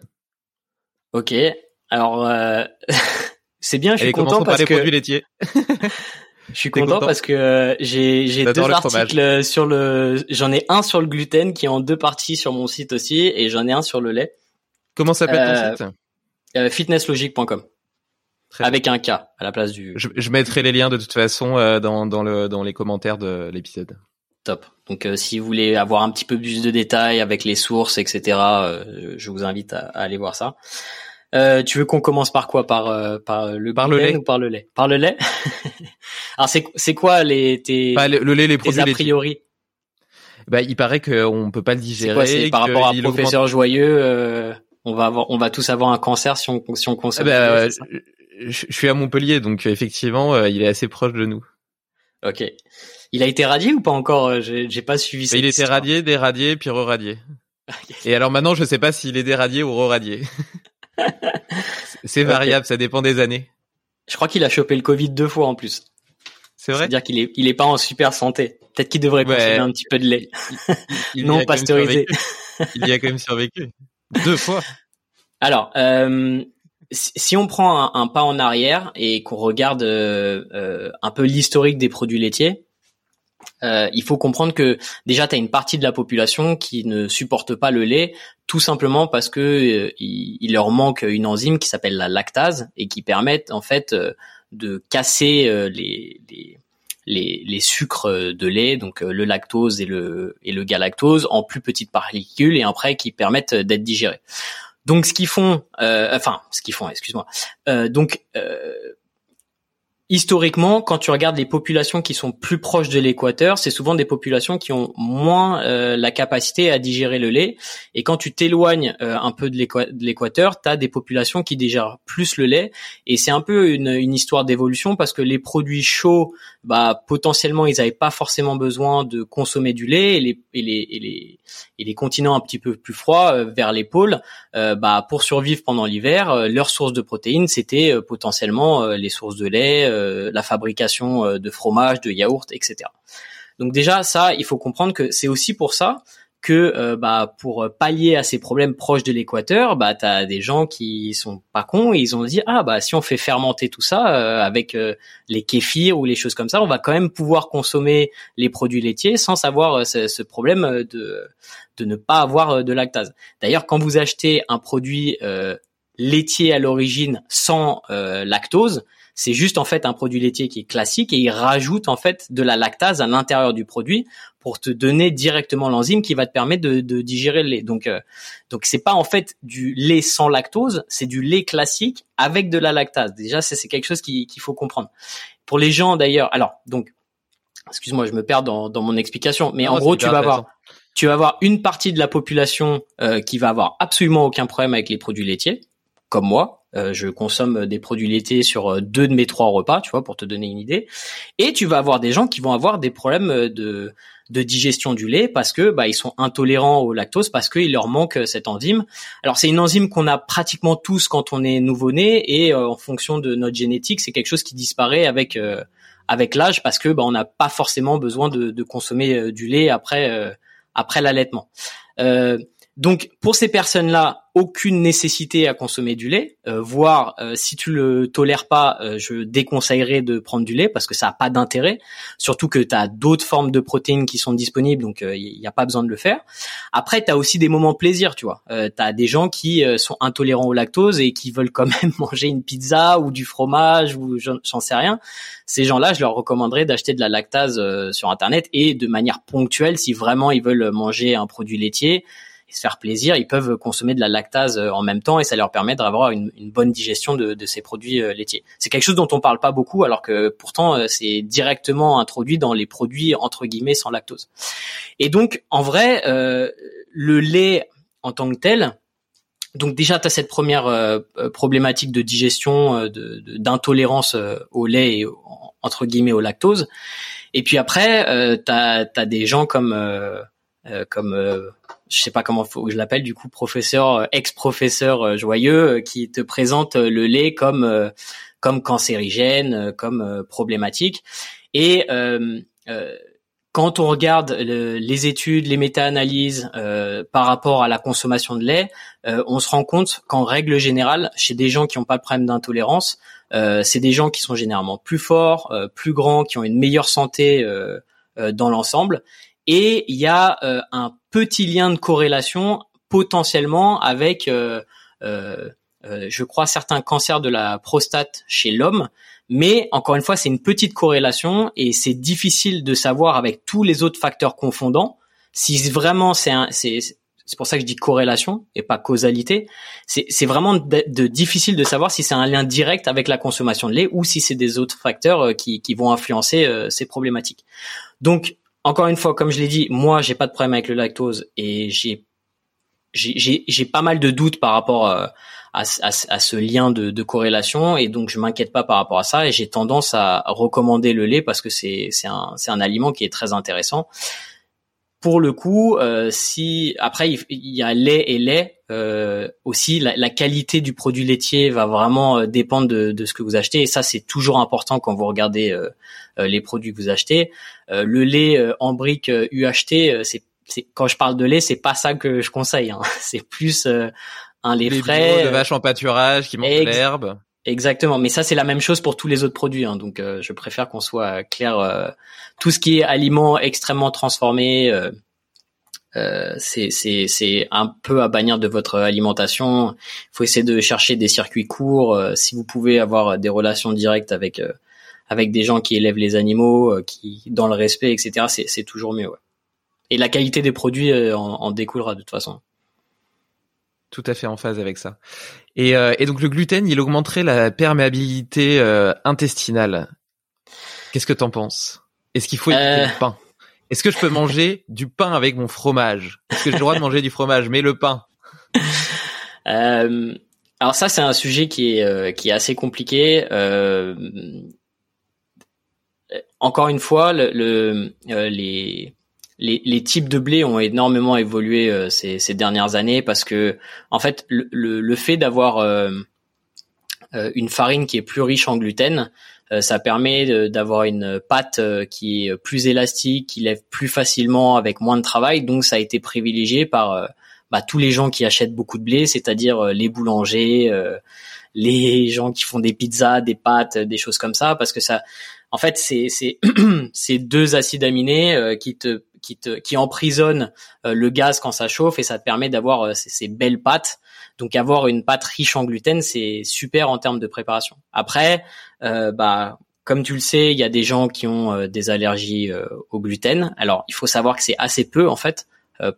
Ok, alors euh, c'est bien, je suis content parce par les produits laitiers. Je suis content, parce que euh, j'ai j'ai deux articles sur le j'en ai un sur le gluten qui est en deux parties sur mon site aussi et j'en ai un sur le lait. Comment s'appelle ton site? euh, fitnesslogique.com avec un K à la place du. Je, je, mettrai les liens de toute façon euh, dans dans le dans les commentaires de l'épisode. Top. Donc si vous voulez avoir un petit peu plus de détails avec les sources, etc., je vous invite à, à aller voir ça. Euh, tu veux qu'on commence par quoi? Par euh, par le par le lait ou par le lait? Par le lait? Alors c'est c'est quoi les tes bah, le, lait les produits a priori? Bah il paraît qu'on peut pas le digérer. C'est quoi, par rapport à professeur joyeux euh, on va avoir on va tous avoir un cancer si on si on consomme. Ah bah, je, suis à Montpellier donc effectivement il est assez proche de nous. Ok. Il a été radié ou pas encore? J'ai pas suivi. Bah, il était radié, déradié, puis re-radié. Et alors maintenant, je sais pas s'il est déradié ou re-radié. C'est variable, ça dépend des années. Je crois qu'il a chopé le Covid deux fois en plus. C'est vrai? C'est-à-dire qu'il est, il est pas en super santé. Peut-être qu'il devrait consommer un petit peu de lait. Il, non pasteurisé. il y a quand même survécu. Deux fois. Alors, euh, si on prend un, pas en arrière et qu'on regarde euh, euh, un peu l'historique des produits laitiers, euh, il faut comprendre que déjà tu as une partie de la population qui ne supporte pas le lait tout simplement parce que euh, il, leur manque une enzyme qui s'appelle la lactase et qui permet en fait euh, de casser les, les, les, sucres de lait, donc le lactose et le et le galactose en plus petites particules et après qui permettent d'être digérés. Donc ce qu'ils font, enfin ce qu'ils font, excuse-moi. donc historiquement, quand tu regardes les populations qui sont plus proches de l'équateur, c'est souvent des populations qui ont moins euh, la capacité à digérer le lait. Et quand tu t'éloignes euh, un peu de l'équateur, tu as des populations qui digèrent plus le lait. Et c'est un peu une, une histoire d'évolution parce que les produits chauds, bah potentiellement, ils n'avaient pas forcément besoin de consommer du lait. Et les, et les, et les, et les continents un petit peu plus froids, euh, vers les pôles, bah pour survivre pendant l'hiver, leur source de protéines, c'était potentiellement les sources de lait euh, la fabrication euh, de fromage, de yaourt, etc. Donc déjà ça, il faut comprendre que c'est aussi pour ça que euh, bah pour pallier à ces problèmes proches de l'équateur, bah as des gens qui sont pas cons et ils ont dit ah bah si on fait fermenter tout ça avec les kéfirs ou les choses comme ça, on va quand même pouvoir consommer les produits laitiers sans savoir ce, problème de de ne pas avoir de lactase. D'ailleurs, quand vous achetez un produit laitier à l'origine sans lactose, c'est juste en fait un produit laitier qui est classique et il rajoute en fait de la lactase à l'intérieur du produit pour te donner directement l'enzyme qui va te permettre de, digérer le lait. Donc euh, donc c'est pas en fait du lait sans lactose, c'est du lait classique avec de la lactase. Déjà c'est quelque chose qu'il faut comprendre. Pour les gens d'ailleurs, alors donc excuse-moi, je me perds dans, mon explication, mais en gros tu vas avoir tu vas avoir une partie de la population euh, qui va avoir absolument aucun problème avec les produits laitiers, comme moi, euh, je consomme des produits laitiers sur euh, deux de mes trois repas, tu vois, pour te donner une idée. Et tu vas avoir des gens qui vont avoir des problèmes euh, de de digestion du lait parce que bah, ils sont intolérants au lactose parce qu'il leur manque cette enzyme. Alors c'est une enzyme qu'on a pratiquement tous quand on est nouveau-né et en fonction de notre génétique, c'est quelque chose qui disparaît avec avec l'âge parce que bah, on n'a pas forcément besoin de, de consommer du lait après après l'allaitement. Euh, donc pour ces personnes-là, aucune nécessité à consommer du lait, euh, voire euh, si tu le tolères pas, euh, je déconseillerais de prendre du lait parce que ça a pas d'intérêt, surtout que tu as d'autres formes de protéines qui sont disponibles, donc il n'y a pas besoin de le faire. Après, tu as aussi des moments plaisir, tu vois. tu as des gens qui sont intolérants au lactose et qui veulent quand même manger une pizza ou du fromage ou j'en sais rien. Ces gens-là, je leur recommanderais d'acheter de la lactase sur Internet et de manière ponctuelle si vraiment ils veulent manger un produit laitier se faire plaisir, ils peuvent consommer de la lactase euh, en même temps et ça leur permet d'avoir une, une bonne digestion de, ces produits euh, laitiers. C'est quelque chose dont on parle pas beaucoup alors que pourtant euh, c'est directement introduit dans les produits entre guillemets sans lactose. Et donc en vrai, le lait en tant que tel, donc déjà, tu as cette première problématique de digestion, d'intolérance au lait et entre guillemets au lactose. Et puis après, euh, tu as, des gens comme comme je sais pas comment je l'appelle du coup professeur euh, ex-professeur euh, joyeux euh, qui te présente le lait comme comme cancérigène, comme problématique et quand on regarde les études, les méta-analyses par rapport à la consommation de lait, on se rend compte qu'en règle générale, chez des gens qui n'ont pas de problème d'intolérance, c'est des gens qui sont généralement plus forts, plus grands, qui ont une meilleure santé dans l'ensemble. Et il y a un petit lien de corrélation potentiellement avec, euh, euh, euh, je crois, certains cancers de la prostate chez l'homme. Mais encore une fois, c'est une petite corrélation et c'est difficile de savoir avec tous les autres facteurs confondants si vraiment c'est c'est c'est pour ça que je dis corrélation et pas causalité. C'est vraiment de, difficile de savoir si c'est un lien direct avec la consommation de lait ou si c'est des autres facteurs qui, qui vont influencer ces problématiques. Donc encore une fois, comme je l'ai dit, moi, j'ai pas de problème avec le lactose et j'ai j'ai pas mal de doutes par rapport euh, à, à, ce lien de, de, corrélation et donc je m'inquiète pas par rapport à ça et j'ai tendance à recommander le lait parce que c'est un c'est un aliment qui est très intéressant pour le coup, euh, si après il, y a lait et lait euh, aussi, la, qualité du produit laitier va vraiment euh, dépendre de, ce que vous achetez et ça c'est toujours important quand vous regardez les produits que vous achetez. le lait en brique UHT, c'est quand je parle de lait, c'est pas ça que je conseille. Hein. C'est plus un lait frais, de vache en pâturage qui mange l'herbe. Exactement, mais ça c'est la même chose pour tous les autres produits. Hein. Donc euh, je préfère qu'on soit clair. Euh, tout ce qui est aliments extrêmement transformés, euh, euh c'est un peu à bannir de votre alimentation. Il faut essayer de chercher des circuits courts. si vous pouvez avoir des relations directes avec avec des gens qui élèvent les animaux, qui dans le respect, etc. C'est c'est toujours mieux. Ouais. Et la qualité des produits en, en découlera de toute façon tout à fait en phase avec ça. Et, euh, et donc le gluten, il augmenterait la perméabilité euh, intestinale. Qu'est-ce que t'en penses? Est-ce qu'il faut éviter euh. le pain? Est-ce que je peux manger du pain avec mon fromage? Est-ce que j'ai le droit de manger du fromage, mais le pain? Alors ça, c'est un sujet qui est qui est assez compliqué. encore une fois, le, le les les, types de blé ont énormément évolué euh, ces, ces, dernières années parce que en fait le, fait d'avoir euh, euh, une farine qui est plus riche en gluten, ça permet d'avoir une pâte qui est plus élastique, qui lève plus facilement avec moins de travail. Donc ça a été privilégié par bah, tous les gens qui achètent beaucoup de blé, c'est-à-dire les boulangers, les gens qui font des pizzas, des pâtes, des choses comme ça, parce que ça, en fait, c'est c'est deux acides aminés qui te qui te qui emprisonne euh, le gaz quand ça chauffe et ça te permet d'avoir euh, ces, belles pâtes. Donc avoir une pâte riche en gluten, c'est super en termes de préparation. Après, euh, bah comme tu le sais, il y a des gens qui ont des allergies au gluten. Alors, il faut savoir que c'est assez peu en fait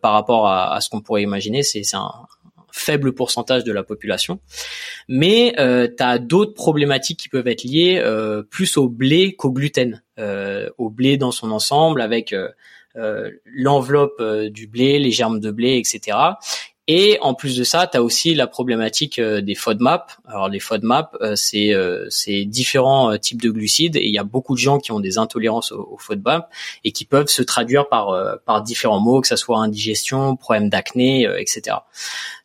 par rapport à, à ce qu'on pourrait imaginer. C'est un, faible pourcentage de la population. Mais euh, tu as d'autres problématiques qui peuvent être liées plus au blé qu'au gluten, au blé dans son ensemble, avec euh, l'enveloppe euh, du blé, les germes de blé, etc. Et en plus de ça, tu as aussi la problématique euh, des FODMAP. Alors les FODMAP, euh, c'est euh, c'est différents types de glucides et il y a beaucoup de gens qui ont des intolérances aux, FODMAP et qui peuvent se traduire par par différents mots, que ça soit indigestion, problème d'acné, etc.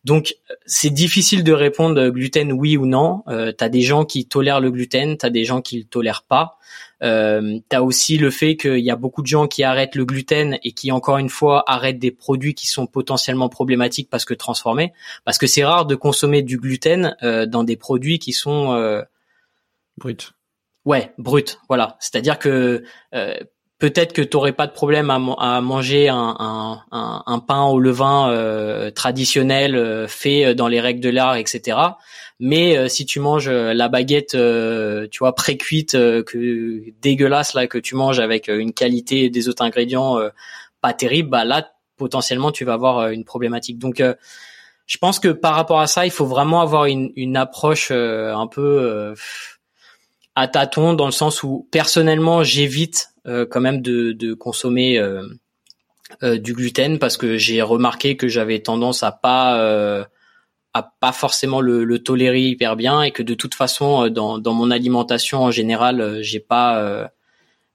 Donc c'est difficile de répondre gluten oui ou non. Euh, tu as des gens qui tolèrent le gluten, tu as des gens qui le tolèrent pas. Euh, tu as aussi le fait qu'il y a beaucoup de gens qui arrêtent le gluten et qui encore une fois arrêtent des produits qui sont potentiellement problématiques parce que transformés. Parce que c'est rare de consommer du gluten euh, dans des produits qui sont euh, bruts. Ouais, brut, voilà. C'est-à-dire que euh, peut-être que tu n'aurais pas de problème à, manger un, pain au levain euh, traditionnel euh, fait dans les règles de l'art, etc. Mais euh, si tu manges la baguette, tu vois, pré-cuite, dégueulasse là, que tu manges avec une qualité des autres ingrédients pas terrible, bah là potentiellement tu vas avoir une problématique. Donc je pense que par rapport à ça, il faut vraiment avoir une approche un peu à tâtons dans le sens où personnellement j'évite euh, quand même de, consommer euh, euh, du gluten parce que j'ai remarqué que j'avais tendance à pas à pas forcément le, le, tolérer hyper bien et que de toute façon dans, dans mon alimentation en général j'ai pas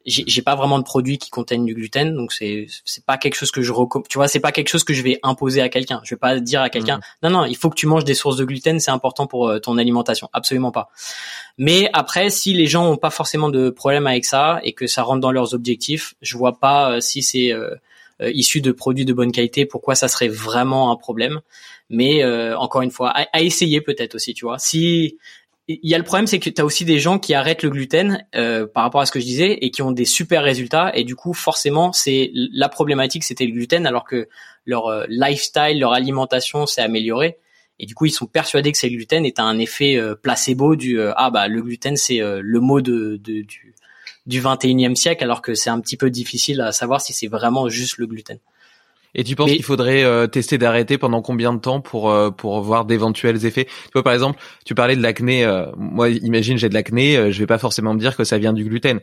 j'ai pas vraiment de produits qui contiennent du gluten, donc c'est c'est pas quelque chose que je recommande. Tu vois, c'est pas quelque chose que je vais imposer à quelqu'un. Je vais pas dire à quelqu'un, mmh. non non, il faut que tu manges des sources de gluten, c'est important pour euh, ton alimentation. Absolument pas. Mais après, si les gens ont pas forcément de problème avec ça et que ça rentre dans leurs objectifs, je vois pas euh, si c'est euh, issu de produits de bonne qualité, pourquoi ça serait vraiment un problème. Mais encore une fois, à, à essayer peut-être aussi, tu vois. Si il y a le problème, c'est que tu as aussi des gens qui arrêtent le gluten euh, par rapport à ce que je disais et qui ont des super résultats. Et du coup, forcément, c'est la problématique, c'était le gluten, alors que leur euh, lifestyle, leur alimentation s'est améliorée. Et du coup, ils sont persuadés que c'est le gluten et as un effet euh, placebo du ah bah le gluten c'est le mot de, de, du du 21e siècle, alors que c'est un petit peu difficile à savoir si c'est vraiment juste le gluten. Et tu penses qu'il faudrait euh, tester d'arrêter pendant combien de temps pour euh, pour voir d'éventuels effets? Tu vois par exemple, tu parlais de l'acné. Euh, moi, imagine j'ai de l'acné, je vais pas forcément me dire que ça vient du gluten.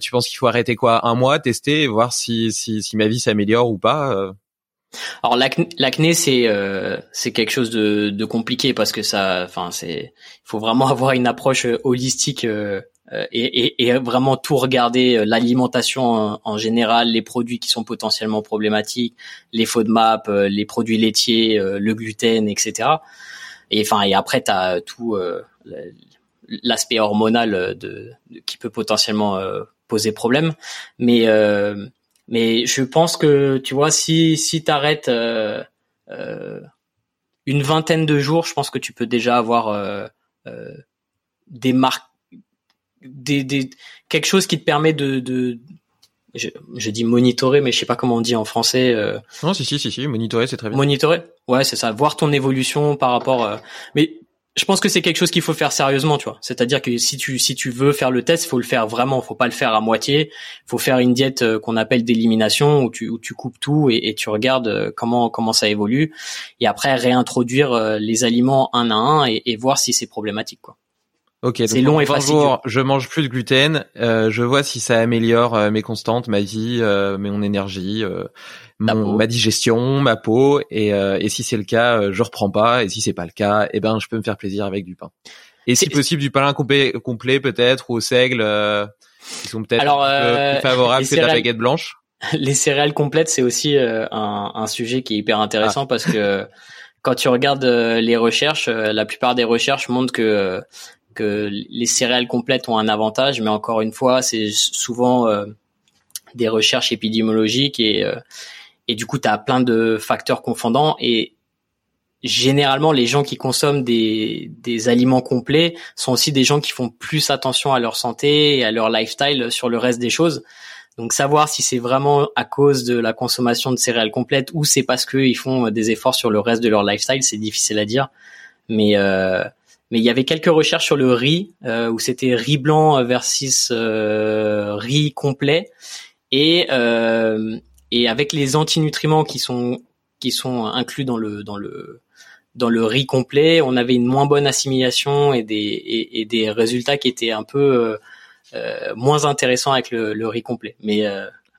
tu penses qu'il faut arrêter quoi? Un mois, tester, voir si si, si ma vie s'améliore ou pas alors l'acné c'est c'est quelque chose de, de compliqué parce que ça enfin c'est il faut vraiment avoir une approche holistique euh, et, et, vraiment tout regarder euh, l'alimentation en, général, les produits qui sont potentiellement problématiques, les FODMAP, euh, les produits laitiers, le gluten, etc. Et enfin et après tu as tout l'aspect hormonal de, qui peut potentiellement poser problème. Mais mais je pense que tu vois si si t'arrêtes une vingtaine de jours, je pense que tu peux déjà avoir des marques des, des, quelque chose qui te permet de, de je, je, dis monitorer, mais je sais pas comment on dit en français. Euh... Non, si, si, si, si, monitorer, c'est très bien. Monitorer, ouais, c'est ça. Voir ton évolution par rapport. Euh... Mais je pense que c'est quelque chose qu'il faut faire sérieusement, tu vois. C'est-à-dire que si tu si tu veux faire le test, il faut le faire vraiment. Faut pas le faire à moitié. Faut faire une diète euh, qu'on appelle d'élimination où tu où tu coupes tout et, et, tu regardes euh, comment comment ça évolue. Et après réintroduire euh, les aliments un à un et, et voir si c'est problématique, quoi. Ok, c'est long et facile. Je mange plus de gluten. Euh, je vois si ça améliore euh, mes constantes, ma vie, euh, mon énergie, euh, ma digestion, ma peau. Et, et si c'est le cas, je reprends pas. Et si c'est pas le cas, eh ben je peux me faire plaisir avec du pain. Et si possible du pain complet, complet peut-être ou au seigle, qui sont peut-être plus favorables que la baguette blanche. Les céréales complètes, c'est aussi un, un, sujet qui est hyper intéressant ah. parce que quand tu regardes les recherches, la plupart des recherches montrent que que les céréales complètes ont un avantage, mais encore une fois, c'est souvent euh, des recherches épidémiologiques et euh, et du coup, tu as plein de facteurs confondants et généralement les gens qui consomment des, des aliments complets sont aussi des gens qui font plus attention à leur santé et à leur lifestyle sur le reste des choses. Donc savoir si c'est vraiment à cause de la consommation de céréales complètes ou c'est parce qu'ils font des efforts sur le reste de leur lifestyle, c'est difficile à dire. Mais euh, mais il y avait quelques recherches sur le riz euh, où c'était riz blanc versus euh, riz complet et euh, et avec les antinutriments qui sont qui sont inclus dans le dans le dans le riz complet, on avait une moins bonne assimilation et des et, et des résultats qui étaient un peu euh, moins intéressants avec le, le riz complet. Mais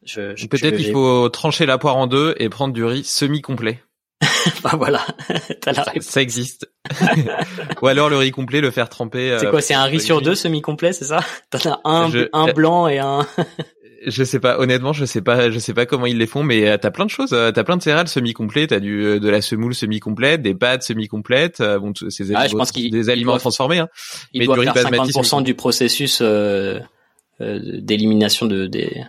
je, je peut-être qu'il faut trancher la poire en deux et prendre du riz semi complet. bah voilà, t'as la réponse. Ça existe. Ou alors le riz complet, le faire tremper. C'est quoi C'est un riz sur deux semi-complet, c'est ça? T'en as un, un blanc et un. je sais pas, honnêtement, je sais pas, je sais pas comment ils les font, mais euh, t'as plein de choses, euh, t'as plein de céréales semi-complètes, t'as du euh, de la semoule semi-complète, des pâtes semi-complètes, bon, c'est ah, je pense des aliments transformés, hein. Il mais doit faire 50% du processus euh, d'élimination de des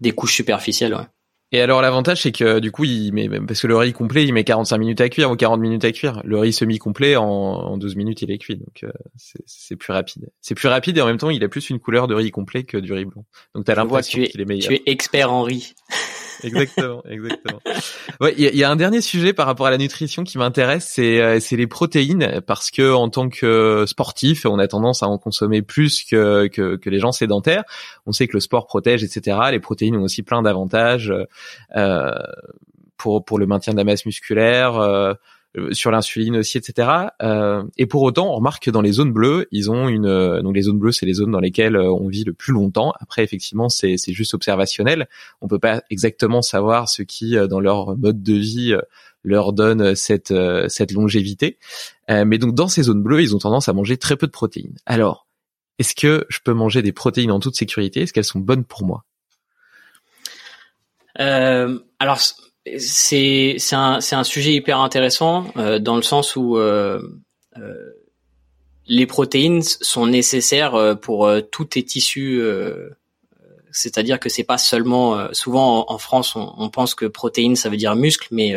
des couches superficielles, ouais. Et alors l'avantage c'est que du coup il met parce que le riz complet il met 45 minutes à cuire ou 40 minutes à cuire. Le riz semi complet en, en 12 minutes il est cuit donc euh, c'est plus rapide. C'est plus rapide et en même temps il a plus une couleur de riz complet que du riz blanc. Donc t'as l'impression qu'il est meilleur. Tu es expert en riz. exactement, exactement. Ouais, il y, a un dernier sujet par rapport à la nutrition qui m'intéresse, c'est euh, c'est les protéines parce que en tant que sportif, on a tendance à en consommer plus que que, que les gens sédentaires. On sait que le sport protège, etc. Les protéines ont aussi plein d'avantages euh, pour pour le maintien de la masse musculaire. Euh, sur l'insuline aussi, etc. Euh, et pour autant, on remarque que dans les zones bleues, ils ont une euh, donc les zones bleues, c'est les zones dans lesquelles on vit le plus longtemps. Après, effectivement, c'est c'est juste observationnel. On peut pas exactement savoir ce qui dans leur mode de vie leur donne cette cette longévité. mais donc dans ces zones bleues, ils ont tendance à manger très peu de protéines. Alors, est-ce que je peux manger des protéines en toute sécurité? Est-ce qu'elles sont bonnes pour moi? Euh, Alors c'est c'est un c'est un sujet hyper intéressant euh, dans le sens où euh, euh, les protéines sont nécessaires euh, pour euh, tous tes tissus. c'est-à-dire que c'est pas seulement souvent en, France on, on, pense que protéines ça veut dire muscle, mais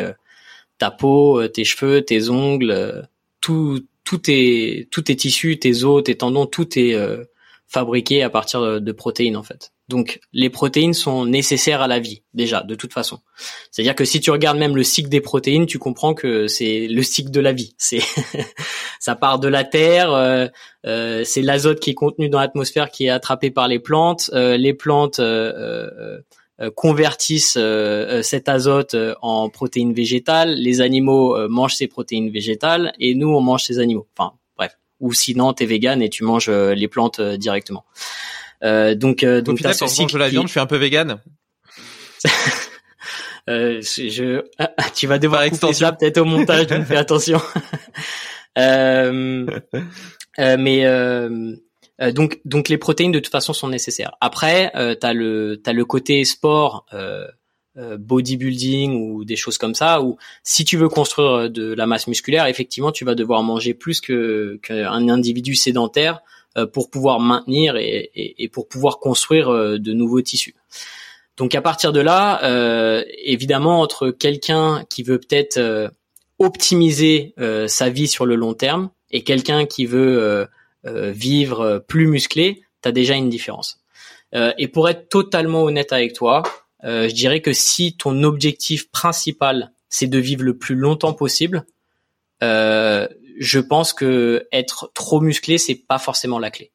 ta peau, tes cheveux, tes ongles, tout tout tes tous tes tissus, tes os, tes tendons, tout est fabriqué à partir de protéines en fait. Donc les protéines sont nécessaires à la vie déjà de toute façon. C'est-à-dire que si tu regardes même le cycle des protéines, tu comprends que c'est le cycle de la vie. C'est ça part de la terre, euh, euh, c'est l'azote qui est contenu dans l'atmosphère qui est attrapé par les plantes. Euh, les plantes convertissent cet azote en protéines végétales. Les animaux mangent ces protéines végétales et nous on mange ces animaux. Enfin bref. Ou sinon t'es vegan et tu manges les plantes directement. Euh, donc, euh, donc, t'as ce cycle. Je la viande, je suis un peu vegan. euh, je, tu vas devoir couper ça peut-être au montage, donc fais attention. euh, euh, mais donc, donc les protéines de toute façon sont nécessaires. Après, euh, t'as le t'as le côté sport, bodybuilding ou des choses comme ça, où si tu veux construire de la masse musculaire, effectivement, tu vas devoir manger plus que qu'un individu sédentaire euh, pour pouvoir maintenir et, pour pouvoir construire euh, de nouveaux tissus. Donc à partir de là, euh, évidemment, entre quelqu'un qui veut peut-être optimiser sa vie sur le long terme et quelqu'un qui veut vivre plus musclé, tu as déjà une différence. et pour être totalement honnête avec toi, je dirais que si ton objectif principal c'est de vivre le plus longtemps possible, euh, je pense que être trop musclé, c'est pas forcément la clé.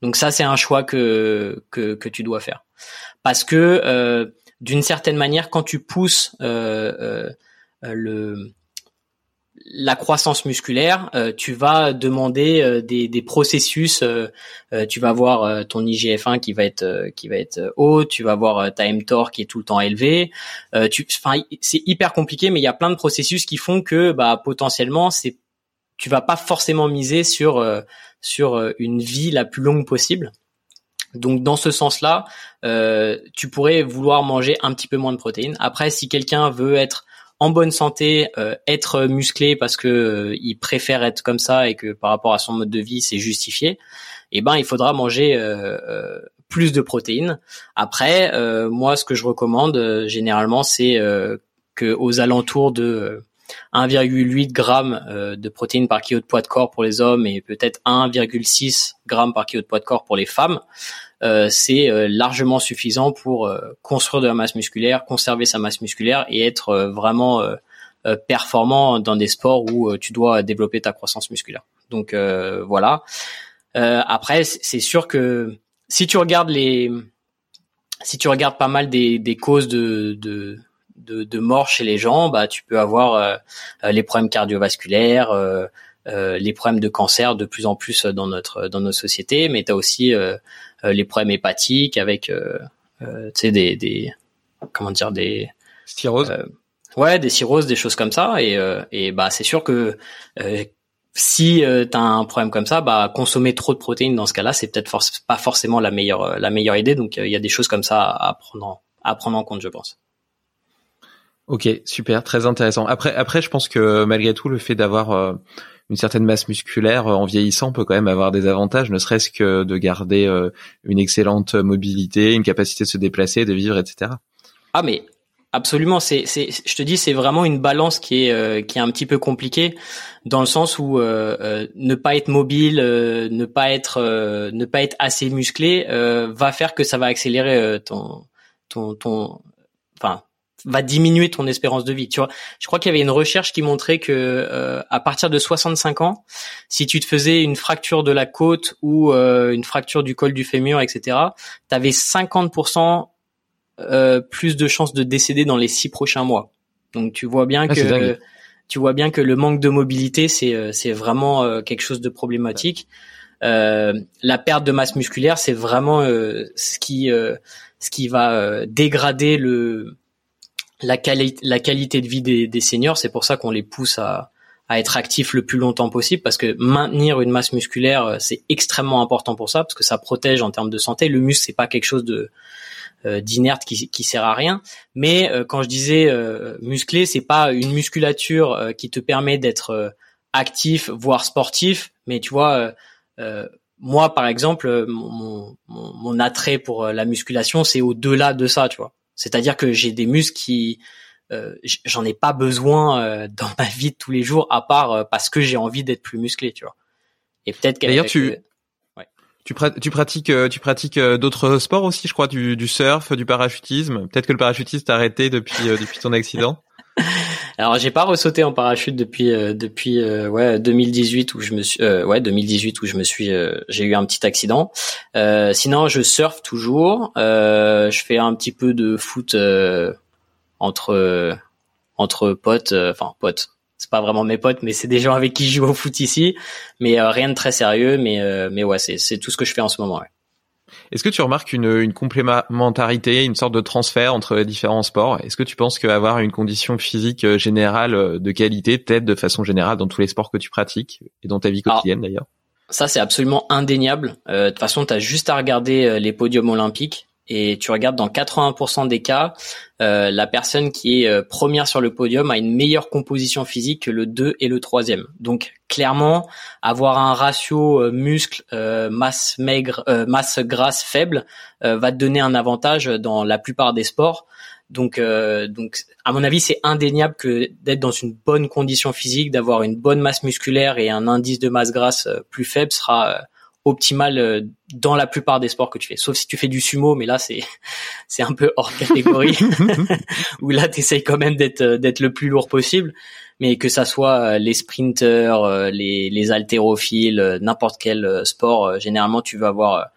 Donc ça, c'est un choix que, que, que tu dois faire. Parce que euh, d'une certaine manière, quand tu pousses euh, euh, le la croissance musculaire, euh, tu vas demander euh, des, des, processus. Euh, tu vas voir ton IGF-1 qui va être qui va être haut, tu vas voir ta mTOR qui est tout le temps élevé. tu, c'est hyper compliqué, mais il y a plein de processus qui font que bah potentiellement c'est tu vas pas forcément miser sur euh, sur euh, une vie la plus longue possible. Donc dans ce sens-là, euh, tu pourrais vouloir manger un petit peu moins de protéines. Après, si quelqu'un veut être en bonne santé, être musclé parce que il préfère être comme ça et que par rapport à son mode de vie c'est justifié, eh ben il faudra manger plus de protéines. Après, moi ce que je recommande généralement c'est que aux alentours de 1,8 g euh, de protéines par kilo de poids de corps pour les hommes et peut-être 1,6 g par kilo de poids de corps pour les femmes, euh, c'est euh, largement suffisant pour construire de la masse musculaire, conserver sa masse musculaire et être vraiment performant dans des sports où tu dois développer ta croissance musculaire. Donc voilà. après, c'est sûr que si tu regardes les, si tu regardes pas mal des, des causes de, de de, de mort chez les gens, bah tu peux avoir euh, euh, les problèmes cardiovasculaires, euh, les problèmes de cancer de plus en plus dans notre dans nos sociétés, mais tu as aussi les problèmes hépatiques avec tu sais des, des comment dire des styrose Ouais, des cirrhoses, des choses comme ça, et, et bah c'est sûr que si euh, tu as un problème comme ça, bah consommer trop de protéines dans ce cas-là, c'est peut-être pas forcément la meilleure la meilleure idée. Donc il y a des choses comme ça à prendre en, à prendre en compte, je pense. Ok, super, très intéressant. Après, après, je pense que malgré tout, le fait d'avoir euh, une certaine masse musculaire euh, en vieillissant peut quand même avoir des avantages, ne serait-ce que de garder euh, une excellente mobilité, une capacité de se déplacer, de vivre, etc. Ah mais absolument, c'est, c'est, je te dis, c'est vraiment une balance qui est qui est un petit peu compliquée dans le sens où ne pas être mobile, ne pas être ne pas être assez musclé va faire que ça va accélérer ton ton ton enfin va diminuer ton espérance de vie. Tu vois, je crois qu'il y avait une recherche qui montrait que euh, à partir de 65 ans, si tu te faisais une fracture de la côte ou euh, une fracture du col du fémur, etc., tu avais 50% euh, plus de chances de décéder dans les six prochains mois. Donc tu vois bien ah, que tu vois bien que le manque de mobilité c'est c'est vraiment quelque chose de problématique. la perte de masse musculaire, c'est vraiment ce qui ce qui va dégrader le la, la qualité de vie des, des seniors. C'est pour ça qu'on les pousse à, à être actifs le plus longtemps possible parce que maintenir une masse musculaire euh, c'est extrêmement important pour ça parce que ça protège en termes de santé. Le muscle c'est pas quelque chose de euh, d'inerte qui, qui sert à rien. Mais euh, quand je disais euh, musclé, c'est pas une musculature qui te permet d'être actif, voire sportif. Mais tu vois, moi par exemple, mon, mon, mon attrait pour la musculation c'est au-delà de ça, tu vois. C'est-à-dire que j'ai des muscles qui euh, j'en ai pas besoin euh, dans ma vie de tous les jours à part euh, parce que j'ai envie d'être plus musclé, tu vois. Et peut-être D'ailleurs tu tu, tu, pratiques tu pratiques d'autres sports aussi, je crois, du, du surf, du parachutisme. Peut-être que le parachutisme t'a arrêté depuis depuis ton accident. Alors j'ai pas ressauté en parachute depuis euh, depuis euh, ouais 2018 où je me suis euh, ouais 2018 où je me suis j'ai eu un petit accident. sinon je surfe toujours. je fais un petit peu de foot entre entre potes, enfin potes. C'est pas vraiment mes potes, mais c'est des gens avec qui je joue au foot ici. Mais rien de très sérieux. Mais mais ouais c'est c'est tout ce que je fais en ce moment. Ouais. Est-ce que tu remarques une, une, complémentarité, une sorte de transfert entre les différents sports? Est-ce que tu penses qu'avoir une condition physique euh, générale euh, de qualité t'aide de façon générale dans tous les sports que tu pratiques et dans ta vie quotidienne d'ailleurs? Ça, c'est absolument indéniable. Euh, de toute façon, tu as juste à regarder les podiums olympiques et tu regardes dans 80% des cas, euh, la personne qui est euh, première sur le podium a une meilleure composition physique que le 2 et le 3e. Donc clairement, avoir un ratio euh, muscle masse maigre masse grasse faible va te donner un avantage dans la plupart des sports. Donc donc à mon avis, c'est indéniable que d'être dans une bonne condition physique, d'avoir une bonne masse musculaire et un indice de masse grasse plus faible sera optimal euh, dans la plupart des sports que tu fais. Sauf si tu fais du sumo, mais là c'est c'est un peu hors catégorie. où là tu essayes quand même d'être euh, d'être le plus lourd possible. Mais que ça soit euh, les sprinters, les les haltérophiles, n'importe quel sport, généralement tu vas avoir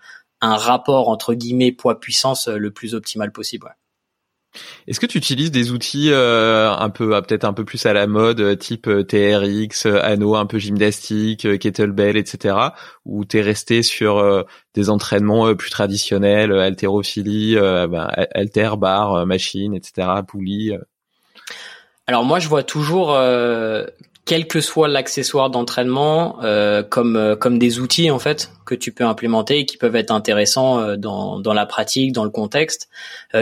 un rapport entre guillemets poids puissance le plus optimal possible. Est-ce que tu utilises des outils euh, un peu, peut-être un peu plus à la mode, euh, type euh, TRX, anneau un peu gymnastique, kettlebell, etc., ou t'es resté sur des entraînements plus traditionnels, haltérophilie, bah, alter, bar, machine, etc., poulie Alors moi, je vois toujours quel que soit l'accessoire d'entraînement, euh, comme euh, comme des outils en fait que tu peux implémenter et qui peuvent être intéressants euh, dans dans la pratique, dans le contexte.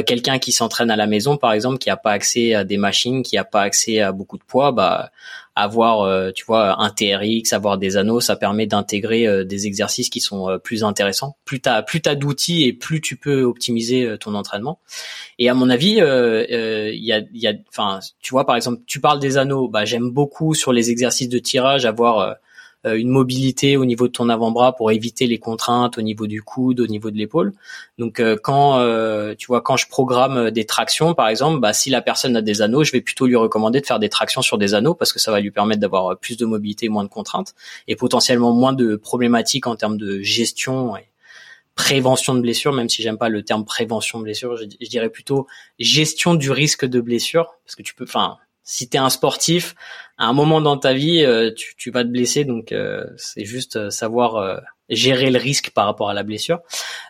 Quelqu'un qui s'entraîne à la maison, par exemple, qui a pas accès à des machines, qui a pas accès à beaucoup de poids, bah avoir euh, tu vois un TRX, avoir des anneaux, ça permet d'intégrer euh, des exercices qui sont euh, plus intéressants. Plus t'as plus t'as d'outils et plus tu peux optimiser ton entraînement. Et à mon avis, il y a y a enfin tu vois par exemple, tu parles des anneaux, bah j'aime beaucoup sur les exercices de tirage avoir une mobilité au niveau de ton avant-bras pour éviter les contraintes au niveau du coude, au niveau de l'épaule. Donc euh, quand euh, tu vois quand je programme des tractions par exemple, bah, si la personne a des anneaux, je vais plutôt lui recommander de faire des tractions sur des anneaux parce que ça va lui permettre d'avoir plus de mobilité, moins de contraintes et potentiellement moins de problématiques en termes de gestion et prévention de blessure, même si j'aime pas le terme prévention de blessure, je, je, dirais plutôt gestion du risque de blessure, parce que tu peux, enfin, si tu es un sportif, à un moment dans ta vie, euh, tu, tu, vas te blesser, donc euh, c'est juste euh, savoir gérer le risque par rapport à la blessure.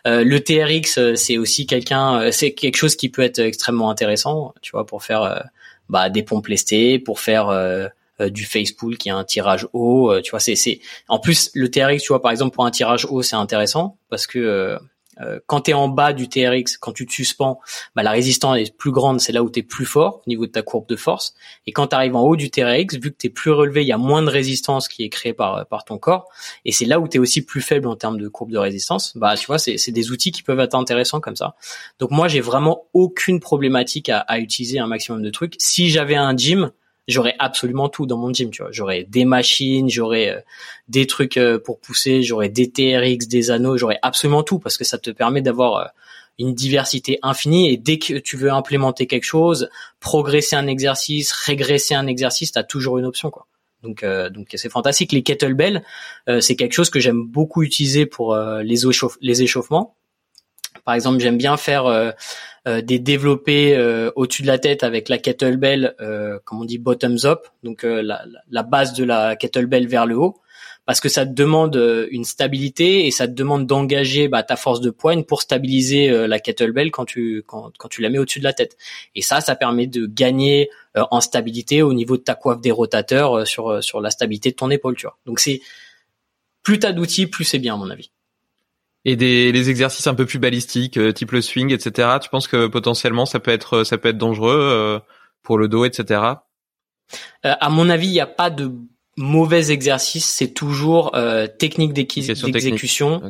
le TRX, c'est aussi quelqu'un, c'est quelque chose qui peut être extrêmement intéressant, tu vois, pour faire bah, des pompes lestées, pour faire du face qui a un tirage haut. tu vois, c'est c'est en plus le TRX, tu vois par exemple pour un tirage haut, c'est intéressant parce que euh, quand tu es en bas du TRX, quand tu te suspends, bah, la résistance est plus grande, c'est là où tu es plus fort au niveau de ta courbe de force. Et quand tu arrives en haut du TRX, vu que tu es plus relevé, il y a moins de résistance qui est créée par, par ton corps. Et c'est là où tu es aussi plus faible en termes de courbe de résistance. Bah, tu vois, c'est des outils qui peuvent être intéressants comme ça. Donc moi, j'ai vraiment aucune problématique à, à utiliser un maximum de trucs. Si j'avais un gym, j'aurais absolument tout dans mon gym, tu vois. J'aurais des machines, j'aurais euh, des trucs euh, pour pousser, j'aurais des TRX, des anneaux, j'aurais absolument tout parce que ça te permet d'avoir euh, une diversité infinie et dès que tu veux implémenter quelque chose, progresser un exercice, régresser un exercice, tu toujours une option quoi. Donc donc c'est fantastique les kettlebells, c'est quelque chose que j'aime beaucoup utiliser pour les échauffements. Par exemple, j'aime bien faire euh, des développés euh, au-dessus de la tête avec la kettlebell, euh, comme on dit bottoms up, donc la, la, base de la kettlebell vers le haut, parce que ça te demande une stabilité et ça te demande d'engager bah, ta force de poigne pour stabiliser la kettlebell quand tu quand, quand tu la mets au-dessus de la tête. Et ça, ça permet de gagner en stabilité au niveau de ta coiffe des rotateurs sur sur la stabilité de ton épaule, tu vois. Donc c'est plus t'as d'outils, plus c'est bien à mon avis et des les exercices un peu plus balistiques, euh, type le swing, etc. Tu penses que potentiellement ça peut être ça peut être dangereux euh, pour le dos, etc. Euh, à mon avis, il n'y a pas de mauvais exercice, c'est toujours technique d'exécution,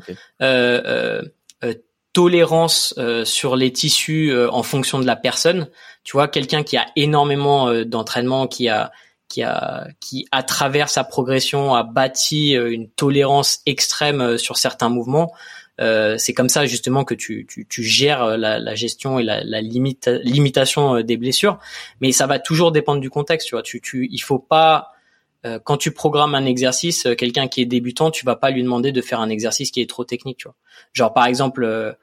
tolérance sur les tissus en fonction de la personne. Tu vois, quelqu'un qui a énormément d'entraînement, qui a qui a qui à travers sa progression a bâti une tolérance extrême sur certains mouvements euh, c'est comme ça justement que tu, tu, tu gères euh, la, la, gestion et la, la limite, limitation euh, des blessures. Mais ça va toujours dépendre du contexte. Tu vois, tu, tu, il faut pas quand tu programmes un exercice, quelqu'un qui est débutant, tu vas pas lui demander de faire un exercice qui est trop technique. Tu vois, genre par exemple.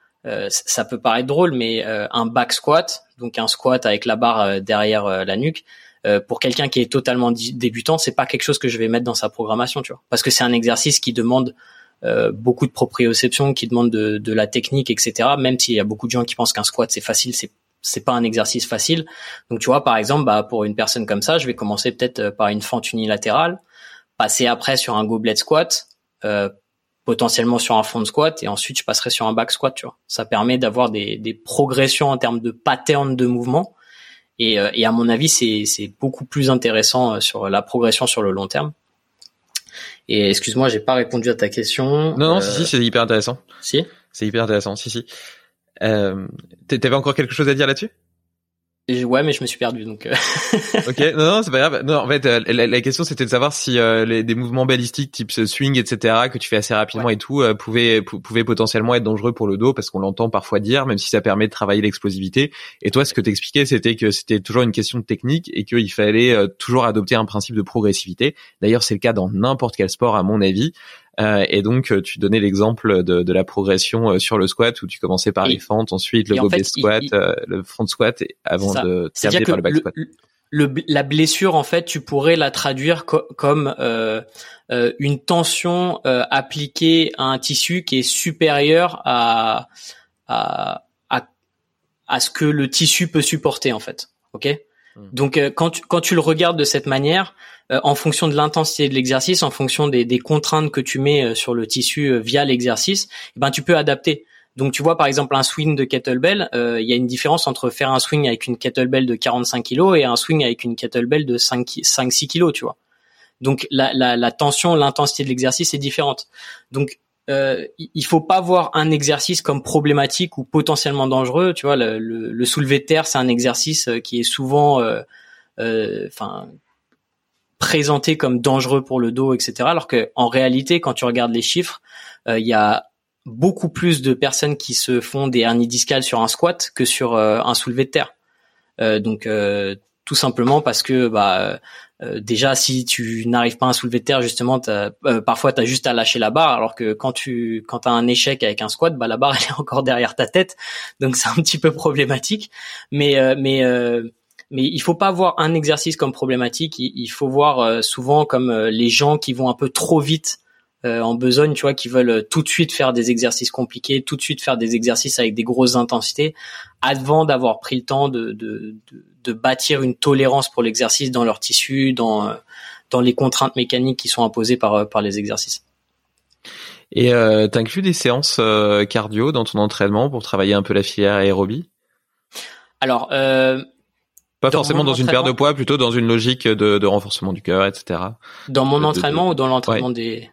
ça peut paraître drôle, mais un back squat, donc un squat avec la barre derrière la nuque, pour quelqu'un qui est totalement débutant, c'est pas quelque chose que je vais mettre dans sa programmation, tu vois, parce que c'est un exercice qui demande euh, beaucoup de proprioception qui demandent de, de, la technique, etc. Même s'il y a beaucoup de gens qui pensent qu'un squat c'est facile, c'est c'est pas un exercice facile. Donc tu vois, par exemple, bah, pour une personne comme ça, je vais commencer peut-être euh, par une fente unilatérale, passer après sur un goblet squat, euh, potentiellement sur un front squat, et ensuite je passerai sur un back squat. Tu vois, ça permet d'avoir des, des progressions en termes de pattern de mouvement. Et, euh, et à mon avis, c'est beaucoup plus intéressant sur la progression sur le long terme. Et excuse-moi, j'ai pas répondu à ta question. Non, non, si, si, euh, c'est hyper intéressant. Si? C'est hyper intéressant, si, si. Euh, T'avais encore quelque chose à dire là-dessus? Ouais, mais je me suis perdu donc. Euh. ok, non, non, c'est pas grave. Non, en fait, euh, la, question c'était de savoir si euh, les, des mouvements balistiques type swing, etc., que tu fais assez rapidement et tout, pouvaient, pouvaient potentiellement être dangereux pour le dos parce qu'on l'entend parfois dire, même si ça permet de travailler l'explosivité. Et toi, ce que t'expliquais, c'était que c'était toujours une question de technique et qu'il fallait toujours adopter un principe de progressivité. D'ailleurs, c'est le cas dans n'importe quel sport, à mon avis. Euh, et donc, euh, tu donnais l'exemple de, de, la progression euh, sur le squat où tu commençais par les fentes, ensuite le gobelet squat, le front squat, avant de terminer par le back squat. Le, la blessure, en fait, tu pourrais la traduire comme euh, une tension appliquée à un tissu qui est supérieure à, à, à, à, ce que le tissu peut supporter, en fait. Ok? Hmm. Donc, quand, tu, quand tu le regardes de cette manière, euh, en fonction de l'intensité de l'exercice, en fonction des, contraintes que tu mets euh, sur le tissu euh, via l'exercice, eh ben tu peux adapter. Donc tu vois par exemple un swing de kettlebell, il y a une différence entre faire un swing avec une kettlebell de 45 kg et un swing avec une kettlebell de 5-6 kg, tu vois. Donc la, la, tension, l'intensité de l'exercice est différente. Donc euh, il faut pas voir un exercice comme problématique ou potentiellement dangereux. Tu vois, le, le, soulevé de terre, c'est un exercice qui est souvent, enfin, présenté comme dangereux pour le dos, etc. Alors que en réalité, quand tu regardes les chiffres, euh, il y a beaucoup plus de personnes qui se font des hernies discales sur un squat que sur euh, un soulevé de terre. Euh, donc tout simplement parce que bah déjà si tu n'arrives pas à soulever de terre justement parfois tu as juste à lâcher la barre alors que quand tu quand as un échec avec un squat bah la barre elle est encore derrière ta tête donc c'est un petit peu problématique mais mais mais il faut pas voir un exercice comme problématique. Il, faut voir euh, souvent comme euh, les gens qui vont un peu trop vite euh, en besogne, tu vois, qui veulent tout de suite faire des exercices compliqués, tout de suite faire des exercices avec des grosses intensités, avant d'avoir pris le temps de, de, de bâtir une tolérance pour l'exercice dans leur tissu, dans dans les contraintes mécaniques qui sont imposées par par les exercices. Et euh, t'inclus des séances euh, cardio dans ton entraînement pour travailler un peu la filière aérobie? Alors, euh, pas forcément dans une paire de poids, plutôt dans une logique de, de renforcement du cœur, etc. Dans mon entraînement ou dans l'entraînement des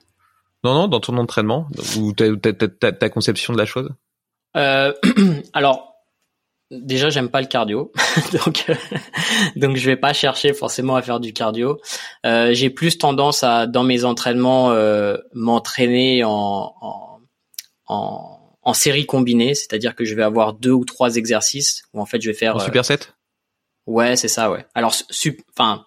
Non, non, dans ton entraînement ou ta, ta, ta, conception de la chose? Euh, alors, déjà j'aime pas le cardio. Donc euh, donc je vais pas chercher forcément à faire du cardio. Euh, j'ai plus tendance à dans mes entraînements euh, m'entraîner en, en, en en série combinée. C'est-à-dire que je vais avoir deux ou trois exercices où en fait je vais faire en superset ouais c'est ça ouais. Alors enfin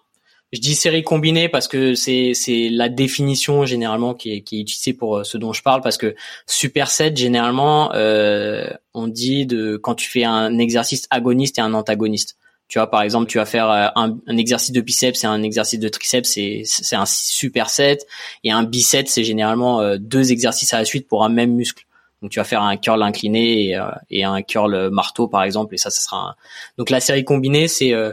je dis série combinée parce que c'est c'est la définition généralement qui est, qui est utilisée pour euh, ce dont je parle parce que superset généralement euh, on dit de quand tu fais un exercice agoniste et un antagoniste. Tu vois par exemple tu vas faire euh, un, un exercice de biceps et un exercice de triceps c'est c'est un superset et un bicep c'est généralement euh, deux exercices à la suite pour un même muscle. Donc tu vas faire un curl incliné et, et un curl marteau par exemple et ça ça sera un... donc la série combinée c'est euh,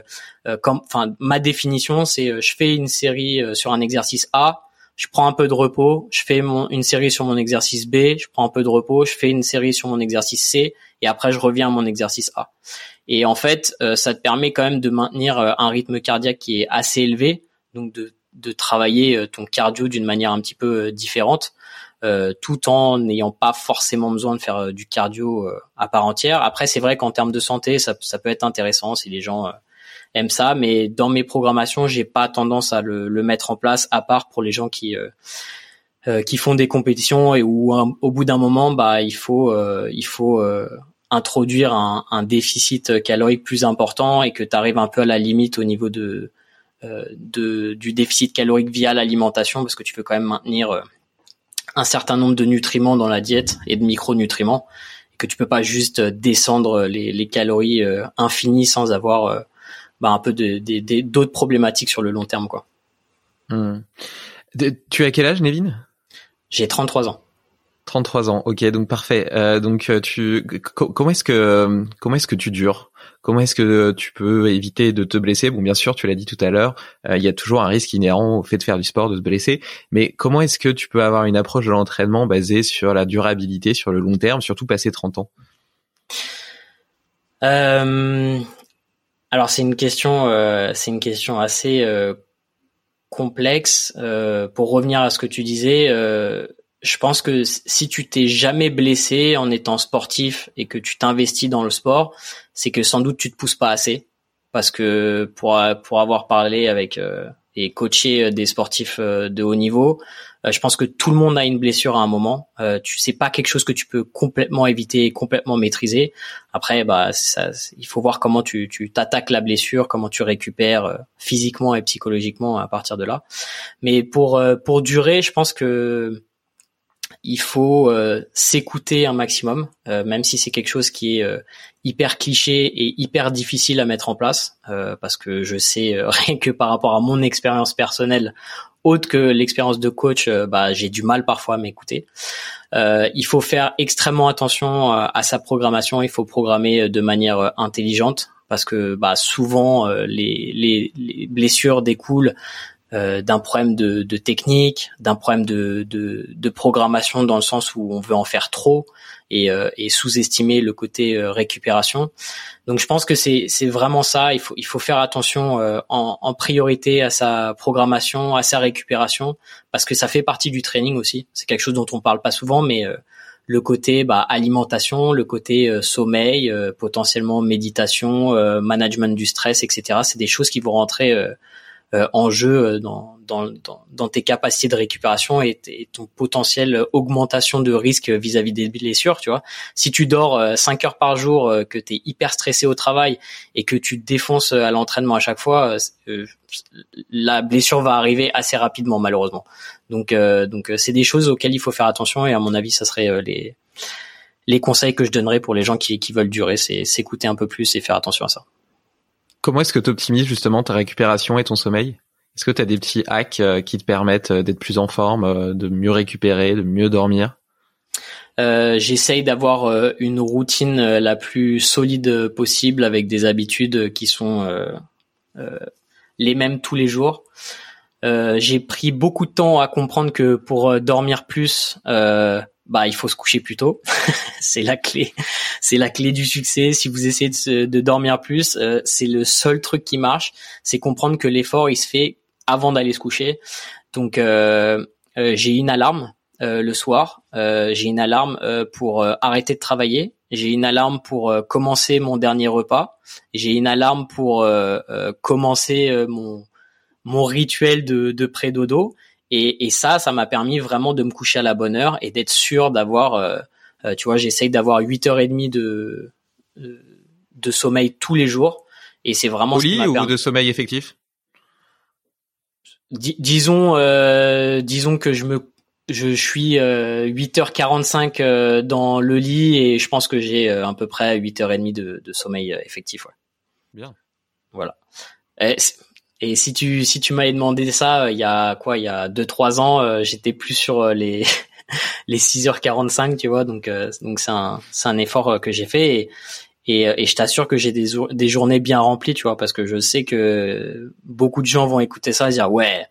comme, enfin, ma définition, c'est euh, je fais une série euh, sur un exercice A, je prends un peu de repos, je fais mon, une série sur mon exercice B, je prends un peu de repos, je fais une série sur mon exercice C, et après je reviens à mon exercice A. Et en fait, ça te permet quand même de maintenir un rythme cardiaque qui est assez élevé, donc de, de travailler ton cardio d'une manière un petit peu différente, tout en n'ayant pas forcément besoin de faire du cardio à part entière. Après, c'est vrai qu'en termes de santé, ça, ça, peut être intéressant si les gens aime ça, mais dans mes programmations, j'ai pas tendance à le, le, mettre en place, à part pour les gens qui euh, euh qui font des compétitions et où au bout d'un moment, bah il faut euh, il faut euh, introduire un, un, déficit calorique plus important et que tu arrives un peu à la limite au niveau de, de du déficit calorique via l'alimentation parce que tu peux quand même maintenir un certain nombre de nutriments dans la diète et de micronutriments et que tu peux pas juste descendre les, les calories infinies sans avoir bah, un peu de, d'autres problématiques sur le long terme, quoi. Hmm. tu as quel âge, Nevin? J'ai 33 ans. 33 ans, ok, donc parfait. Euh, donc euh, tu, comment est-ce que comment est-ce que tu dures? Comment est-ce que tu peux éviter de te blesser? Bon, bien sûr, tu l'as dit tout à l'heure, euh, il y a toujours un risque inhérent au fait de faire du sport, de se blesser. Mais comment est-ce que tu peux avoir une approche de l'entraînement basée sur la durabilité, sur le long terme, surtout passé 30 ans? Euh, alors c'est une question, euh, c'est une question assez euh, complexe. Euh, pour revenir à ce que tu disais, je pense que si tu t'es jamais blessé en étant sportif et que tu t'investis dans le sport, c'est que sans doute tu te pousses pas assez. Parce que pour pour avoir parlé avec et coaché des sportifs de haut niveau, euh, je pense que tout le monde a une blessure à un moment. Euh, tu sais pas quelque chose que tu peux complètement éviter, complètement maîtriser. Après, bah, ça, il faut voir comment tu tu t'attaques la blessure, comment tu récupères euh, physiquement et psychologiquement à partir de là. Mais pour euh, pour durer, je pense que il faut s'écouter un maximum, même si c'est quelque chose qui est hyper cliché et hyper difficile à mettre en place, parce que je sais rien que par rapport à mon expérience personnelle, autre que l'expérience de coach, euh, bah, j'ai du mal parfois à m'écouter. Euh, il faut faire extrêmement attention euh, à sa programmation. Il faut programmer de manière intelligente parce que bah, souvent les, les, les, blessures découlent d'un problème de, de technique, d'un problème de, de, de, programmation dans le sens où on veut en faire trop et, et sous-estimer le côté récupération. Donc je pense que c'est c'est vraiment ça. Il faut il faut faire attention euh, en, en, priorité à sa programmation, à sa récupération, parce que ça fait partie du training aussi. C'est quelque chose dont on parle pas souvent, mais euh, le côté bah, alimentation, le côté euh, sommeil, potentiellement méditation, management du stress, etc. C'est des choses qui vont rentrer euh, en jeu euh, dans, dans, dans, tes capacités de récupération et, ton potentiel augmentation de risque vis-à-vis des blessures, tu vois. Si tu dors 5 euh, heures par jour, que tu es hyper stressé au travail et que tu te défonces à l'entraînement à chaque fois, la blessure va arriver assez rapidement malheureusement. Donc donc c'est des choses auxquelles il faut faire attention et à mon avis ça serait les les conseils que je donnerais pour les gens qui, qui veulent durer, c'est s'écouter un peu plus et faire attention à ça. Comment est-ce que tu optimises justement ta récupération et ton sommeil? Est-ce que tu as des petits hacks euh, qui te permettent euh, d'être plus en forme, euh, de mieux récupérer, de mieux dormir? J'essaye d'avoir une routine la plus solide possible avec des habitudes qui sont les mêmes tous les jours. J'ai pris beaucoup de temps à comprendre que pour dormir plus, bah il faut se coucher plus tôt. c'est la clé, c'est la clé du succès. Si vous essayez de, de dormir plus, euh, c'est le seul truc qui marche. C'est comprendre que l'effort il se fait avant d'aller se coucher. Donc euh, euh, j'ai une alarme le soir, j'ai une alarme pour arrêter de travailler, j'ai une alarme pour commencer mon dernier repas, j'ai une alarme pour commencer mon mon rituel de, de pré-dodo et, et ça, ça m'a permis vraiment de me coucher à la bonne heure et d'être sûr d'avoir, euh, euh, tu vois, j'essaye d'avoir 8 heures et demie de, de, sommeil tous les jours. Et c'est vraiment Au lit ou de sommeil effectif? Disons, euh, disons que je me je suis 8h45 dans le lit et je pense que j'ai à peu près 8h30 de, de sommeil effectif. Ouais. Bien. Voilà. Et si tu si tu m'avais demandé ça euh, il y a quoi il y a deux trois ans euh, j'étais plus sur euh, les les 6h45 tu vois. Donc donc c'est un c'est un effort que j'ai fait. Et et, et je t'assure que j'ai des des journées bien remplies tu vois parce que je sais que beaucoup de gens vont écouter ça et dire ouais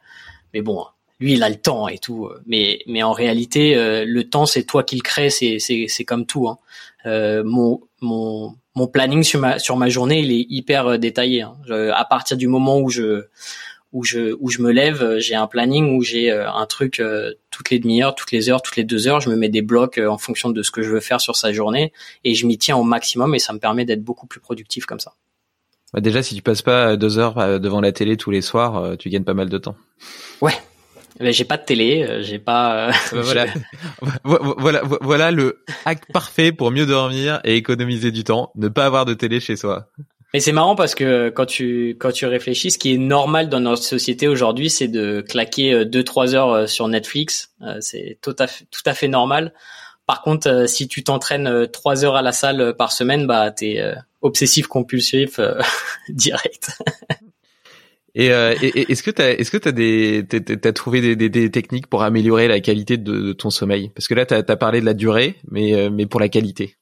mais bon lui il a le temps et tout mais mais en réalité le temps c'est toi qui le crée c'est c'est c'est comme tout hein. mon mon mon planning sur ma sur ma journée il est hyper euh, détaillé. Hein. à partir du moment où je où je où je me lève, euh, j'ai un planning où j'ai euh, un truc toutes les demi-heures, toutes les heures, toutes les deux heures, je me mets des blocs en fonction de ce que je veux faire sur sa journée et je m'y tiens au maximum et ça me permet d'être beaucoup plus productif comme ça. Bah, déjà, si tu passes pas deux heures devant la télé tous les soirs, tu gagnes pas mal de temps. Ouais, j'ai pas de télé, euh, j'ai pas. Euh, bah, voilà. voilà, voilà le hack parfait pour mieux dormir et économiser du temps. Ne pas avoir de télé chez soi. Mais c'est marrant parce que quand tu quand tu réfléchis, ce qui est normal dans notre société aujourd'hui, c'est de claquer 2-3 euh, heures sur Netflix. C'est tout à fait tout à fait normal. Par contre, si tu t'entraînes 3 heures à la salle par semaine, bah t'es obsessif compulsif direct. Et, euh, est-ce que t'as est-ce trouvé des, des, des, techniques pour améliorer la qualité de, de ton sommeil? Parce que là t'as as parlé de la durée, mais euh, mais pour la qualité.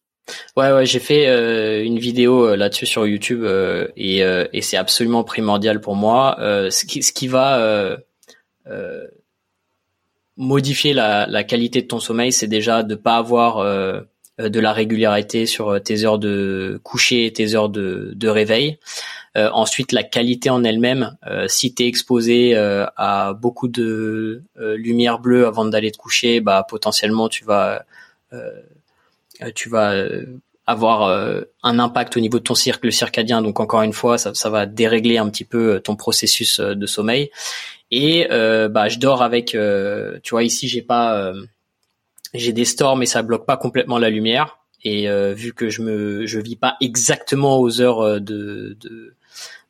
Ouais ouais, j'ai fait euh, une vidéo euh, là-dessus sur YouTube et et c'est absolument primordial pour moi. ce qui ce qui va modifier la, la qualité de ton sommeil, c'est déjà de pas avoir de la régularité sur tes heures de coucher et tes heures de, de réveil. Euh, ensuite, la qualité en elle-même, euh, si tu es exposé euh, à beaucoup de lumière bleue avant d'aller te coucher, bah potentiellement tu vas tu vas avoir un impact au niveau de ton cercle circadien. Donc encore une fois, ça, ça va dérégler un petit peu ton processus de sommeil. Et bah je dors avec, tu vois ici j'ai pas, j'ai des stores mais ça bloque pas complètement la lumière. Et vu que je me, je vis pas exactement aux heures de, de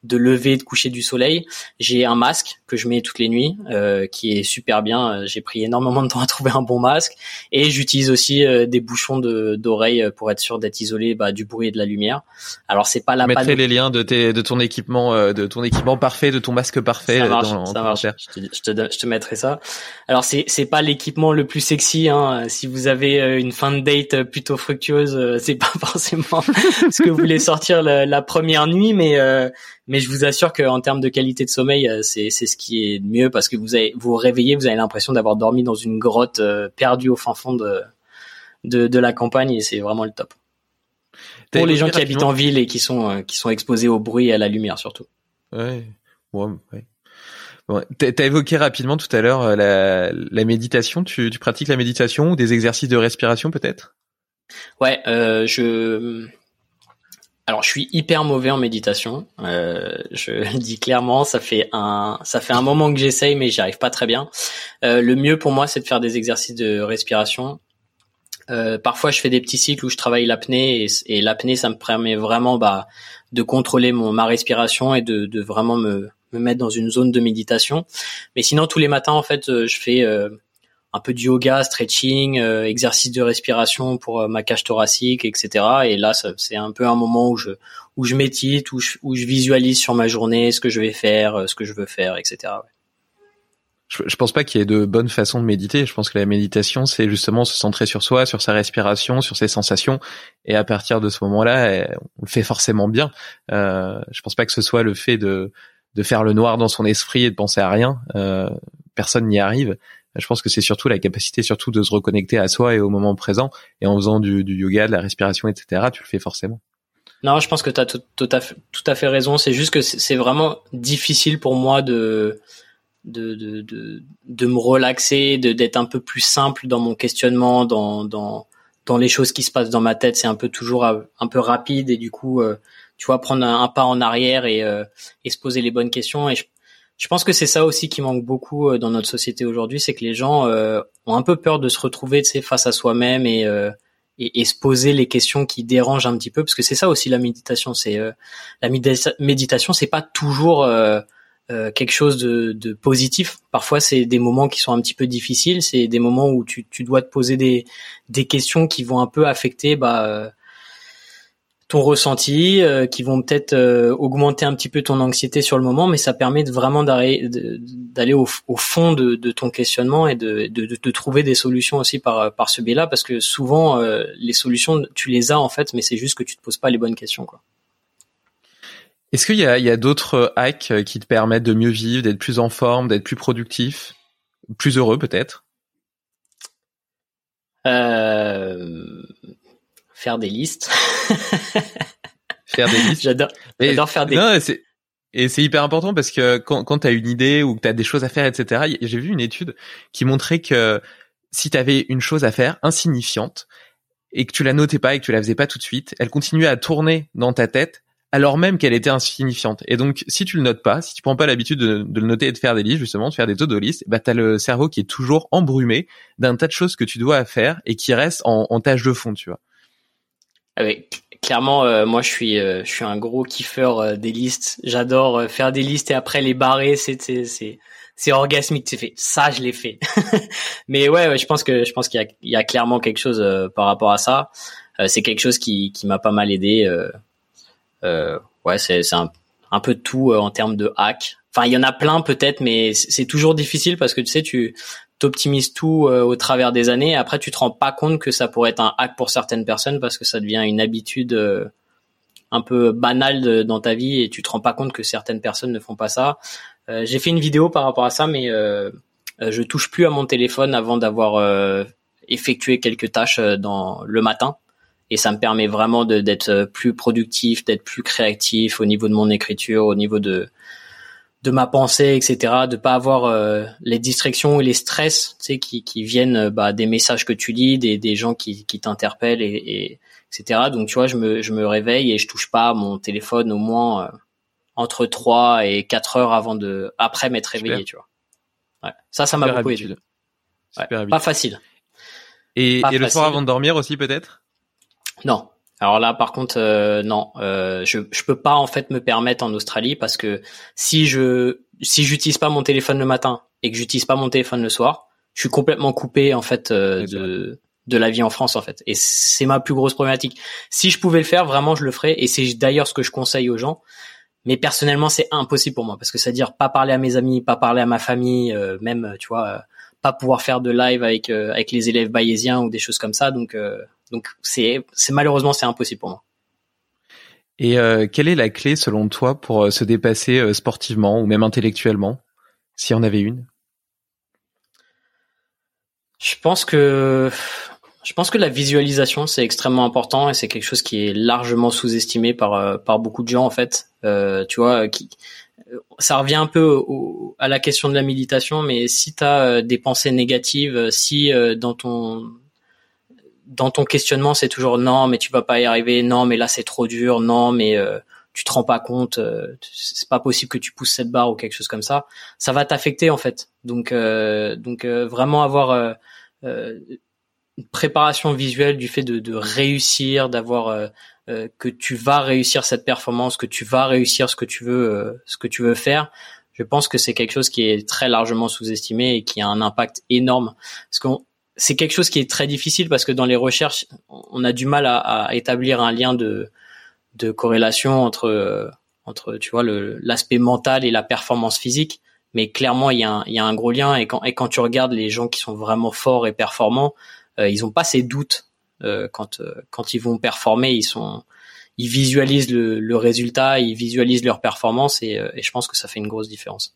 de lever, de coucher du soleil. J'ai un masque que je mets toutes les nuits, euh, qui est super bien. J'ai pris énormément de temps à trouver un bon masque, et j'utilise aussi euh, des bouchons de d'oreille pour être sûr d'être isolé bah, du bruit et de la lumière. Alors c'est pas la. Je mettrai les liens de tes de ton équipement, euh, de ton équipement parfait, de ton masque parfait. Ça marche, ça marche. Je te, je te, je te mettrai ça. Alors c'est c'est pas l'équipement le plus sexy. Hein. Si vous avez une fin de date plutôt fructueuse, c'est pas forcément ce que vous voulez sortir la, la première nuit, mais mais je vous assure qu'en termes de qualité de sommeil, euh, c'est c'est ce qui est mieux parce que vous avez vous, vous réveillez, vous avez l'impression d'avoir dormi dans une grotte euh, perdue au fin fond de de, de la campagne et c'est vraiment le top. Pour les gens qui habitent en ville et qui sont euh, qui sont exposés au bruit et à la lumière surtout. Ouais. Ouais. ouais. Bon, T'as évoqué rapidement tout à l'heure la, la méditation. Tu, tu pratiques la méditation ou des exercices de respiration peut-être? Ouais, euh, je alors, je suis hyper mauvais en méditation. Euh, je le dis clairement, ça fait un, ça fait un moment que j'essaye, mais j'y arrive pas très bien. Euh, le mieux pour moi, c'est de faire des exercices de respiration. Euh, parfois, je fais des petits cycles où je travaille l'apnée et, l'apnée, ça me permet vraiment bah, de contrôler mon ma respiration et de, de vraiment me, me mettre dans une zone de méditation. Mais sinon, tous les matins, en fait, euh, je fais euh, un peu de yoga, stretching, euh, exercice de respiration pour euh, ma cage thoracique, etc. Et là, c'est un peu un moment où je où je médite, où je, où je visualise sur ma journée ce que je vais faire, euh, ce que je veux faire, etc. je, je pense pas qu'il y ait de bonnes façons de méditer. Je pense que la méditation, c'est justement se centrer sur soi, sur sa respiration, sur ses sensations. Et à partir de ce moment-là, eh, on le fait forcément bien. Euh, je pense pas que ce soit le fait de, de faire le noir dans son esprit et de penser à rien. Euh, personne n'y arrive. Je pense que c'est surtout la capacité surtout de se reconnecter à soi et au moment présent. Et en faisant du, yoga, de la respiration, etc., tu le fais forcément. Non, je pense que tu as tout, à fait, raison. C'est juste que c'est vraiment difficile pour moi de de, de, de, me relaxer, d'être un peu plus simple dans mon questionnement, dans, dans, dans les choses qui se passent dans ma tête. C'est un peu toujours un peu rapide et du coup, euh, tu vois, prendre un, pas en arrière et, euh, et se poser les bonnes questions. Je pense que c'est ça aussi qui manque beaucoup euh, dans notre société aujourd'hui, c'est que les gens ont un peu peur de se retrouver, tu sais, face à soi-même et, et, et, se poser les questions qui dérangent un petit peu, parce que c'est ça aussi la méditation. C'est la méditation, c'est pas toujours euh, quelque chose de, de positif. Parfois, c'est des moments qui sont un petit peu difficiles. C'est des moments où tu, tu, dois te poser des, des questions qui vont un peu affecter bah, euh, ton ressenti, euh, qui vont peut-être augmenter un petit peu ton anxiété sur le moment, mais ça permet de vraiment d'aller au, au, fond de, de, ton questionnement et de, de, de, trouver des solutions aussi par, par ce biais-là, parce que souvent, les solutions, tu les as en fait, mais c'est juste que tu te poses pas les bonnes questions. quoi. Est-ce qu'il y a, il y a d'autres euh, hacks euh, qui te permettent de mieux vivre, d'être plus en forme, d'être plus productif, plus heureux peut-être? Euh... Faire des listes. faire des listes. J'adore. J'adore faire des. Non, et c'est hyper important parce que quand, quand tu as une idée ou que tu as des choses à faire, etc., j'ai vu une étude qui montrait que si tu avais une chose à faire insignifiante et que tu la notais pas et que tu la faisais pas tout de suite, elle continuait à tourner dans ta tête alors même qu'elle était insignifiante. Et donc, si tu le notes pas, si tu prends pas l'habitude de, le noter et de faire des listes, justement, de faire des to-do listes, bah, t'as le cerveau qui est toujours embrumé d'un tas de choses que tu dois faire et qui restent en, en tâche de fond, tu vois. Ah clairement, euh, moi, je suis, euh, je suis un gros kiffeur euh, des listes. J'adore faire des listes et après les barrer. C'est, c'est, c'est orgasmique. C'est fait. Ça, je l'ai fait. Mais ouais, je pense que, je pense qu'il y a, il y a clairement quelque chose par rapport à ça. c'est quelque chose qui, qui m'a pas mal aidé. Euh, ouais, c'est un, un peu tout euh, en termes de hack. Enfin, il y en a plein peut-être, mais c'est toujours difficile parce que tu sais, tu t'optimises tout euh, au travers des années. Après, tu te rends pas compte que ça pourrait être un hack pour certaines personnes parce que ça devient une habitude un peu banale dans ta vie et tu te rends pas compte que certaines personnes ne font pas ça. J'ai fait une vidéo par rapport à ça, mais je touche plus à mon téléphone avant d'avoir effectué quelques tâches dans le matin et ça me permet vraiment d'être euh, plus productif, d'être plus créatif au niveau de mon écriture, au niveau de de ma pensée, etc. De pas avoir euh, les distractions et les stress, tu sais, qui, qui viennent euh, bah, des messages que tu lis, des, des gens qui, qui t'interpellent, et, et, etc. Donc tu vois, je me je me réveille et je touche pas à mon téléphone au moins entre 3 et 4 heures avant de après m'être réveillé, tu vois. Ouais. Ça, ça m'a beaucoup aidé. Ouais. Pas facile. Et, et le soir avant de dormir aussi peut-être? Non. Alors là, par contre, euh, non, euh, je je peux pas en fait me permettre en Australie parce que si je si j'utilise pas mon téléphone le matin et que j'utilise pas mon téléphone le soir, je suis complètement coupé en fait euh, de de la vie en France en fait. Et c'est ma plus grosse problématique. Si je pouvais le faire, vraiment, je le ferais. Et c'est d'ailleurs ce que je conseille aux gens. Mais personnellement, c'est impossible pour moi parce que c'est à dire pas parler à mes amis, pas parler à ma famille, même tu vois, pas pouvoir faire de live avec avec les élèves bayésiens ou des choses comme ça. Donc donc c'est c'est malheureusement c'est impossible pour moi. Et euh, quelle est la clé selon toi pour euh, se dépasser euh, sportivement ou même intellectuellement, si on avait une? Je pense que je pense que la visualisation c'est extrêmement important et c'est quelque chose qui est largement sous-estimé par par beaucoup de gens en fait. tu vois, qui, ça revient un peu à la question de la méditation, mais si tu as des pensées négatives, si dans ton dans ton questionnement, c'est toujours non, mais tu vas pas y arriver, non, mais là c'est trop dur, non, mais euh, tu te rends pas compte, euh, c'est pas possible que tu pousses cette barre ou quelque chose comme ça. Ça va t'affecter en fait. Donc, euh, donc vraiment avoir une préparation visuelle du fait de, de réussir, d'avoir que tu vas réussir cette performance, que tu vas réussir ce que tu veux, ce que tu veux faire. Je pense que c'est quelque chose qui est très largement sous-estimé et qui a un impact énorme. Parce qu'on c'est quelque chose qui est très difficile parce que dans les recherches, on a du mal à, à établir un lien de, de corrélation entre, entre tu vois, l'aspect mental et la performance physique. mais clairement il y a un, il y a un gros lien et quand et quand tu regardes les gens qui sont vraiment forts et performants, euh, ils ont pas ces doutes euh, quand euh, quand ils vont performer, ils sont ils visualisent le, le résultat, ils visualisent leur performance et, et je pense que ça fait une grosse différence.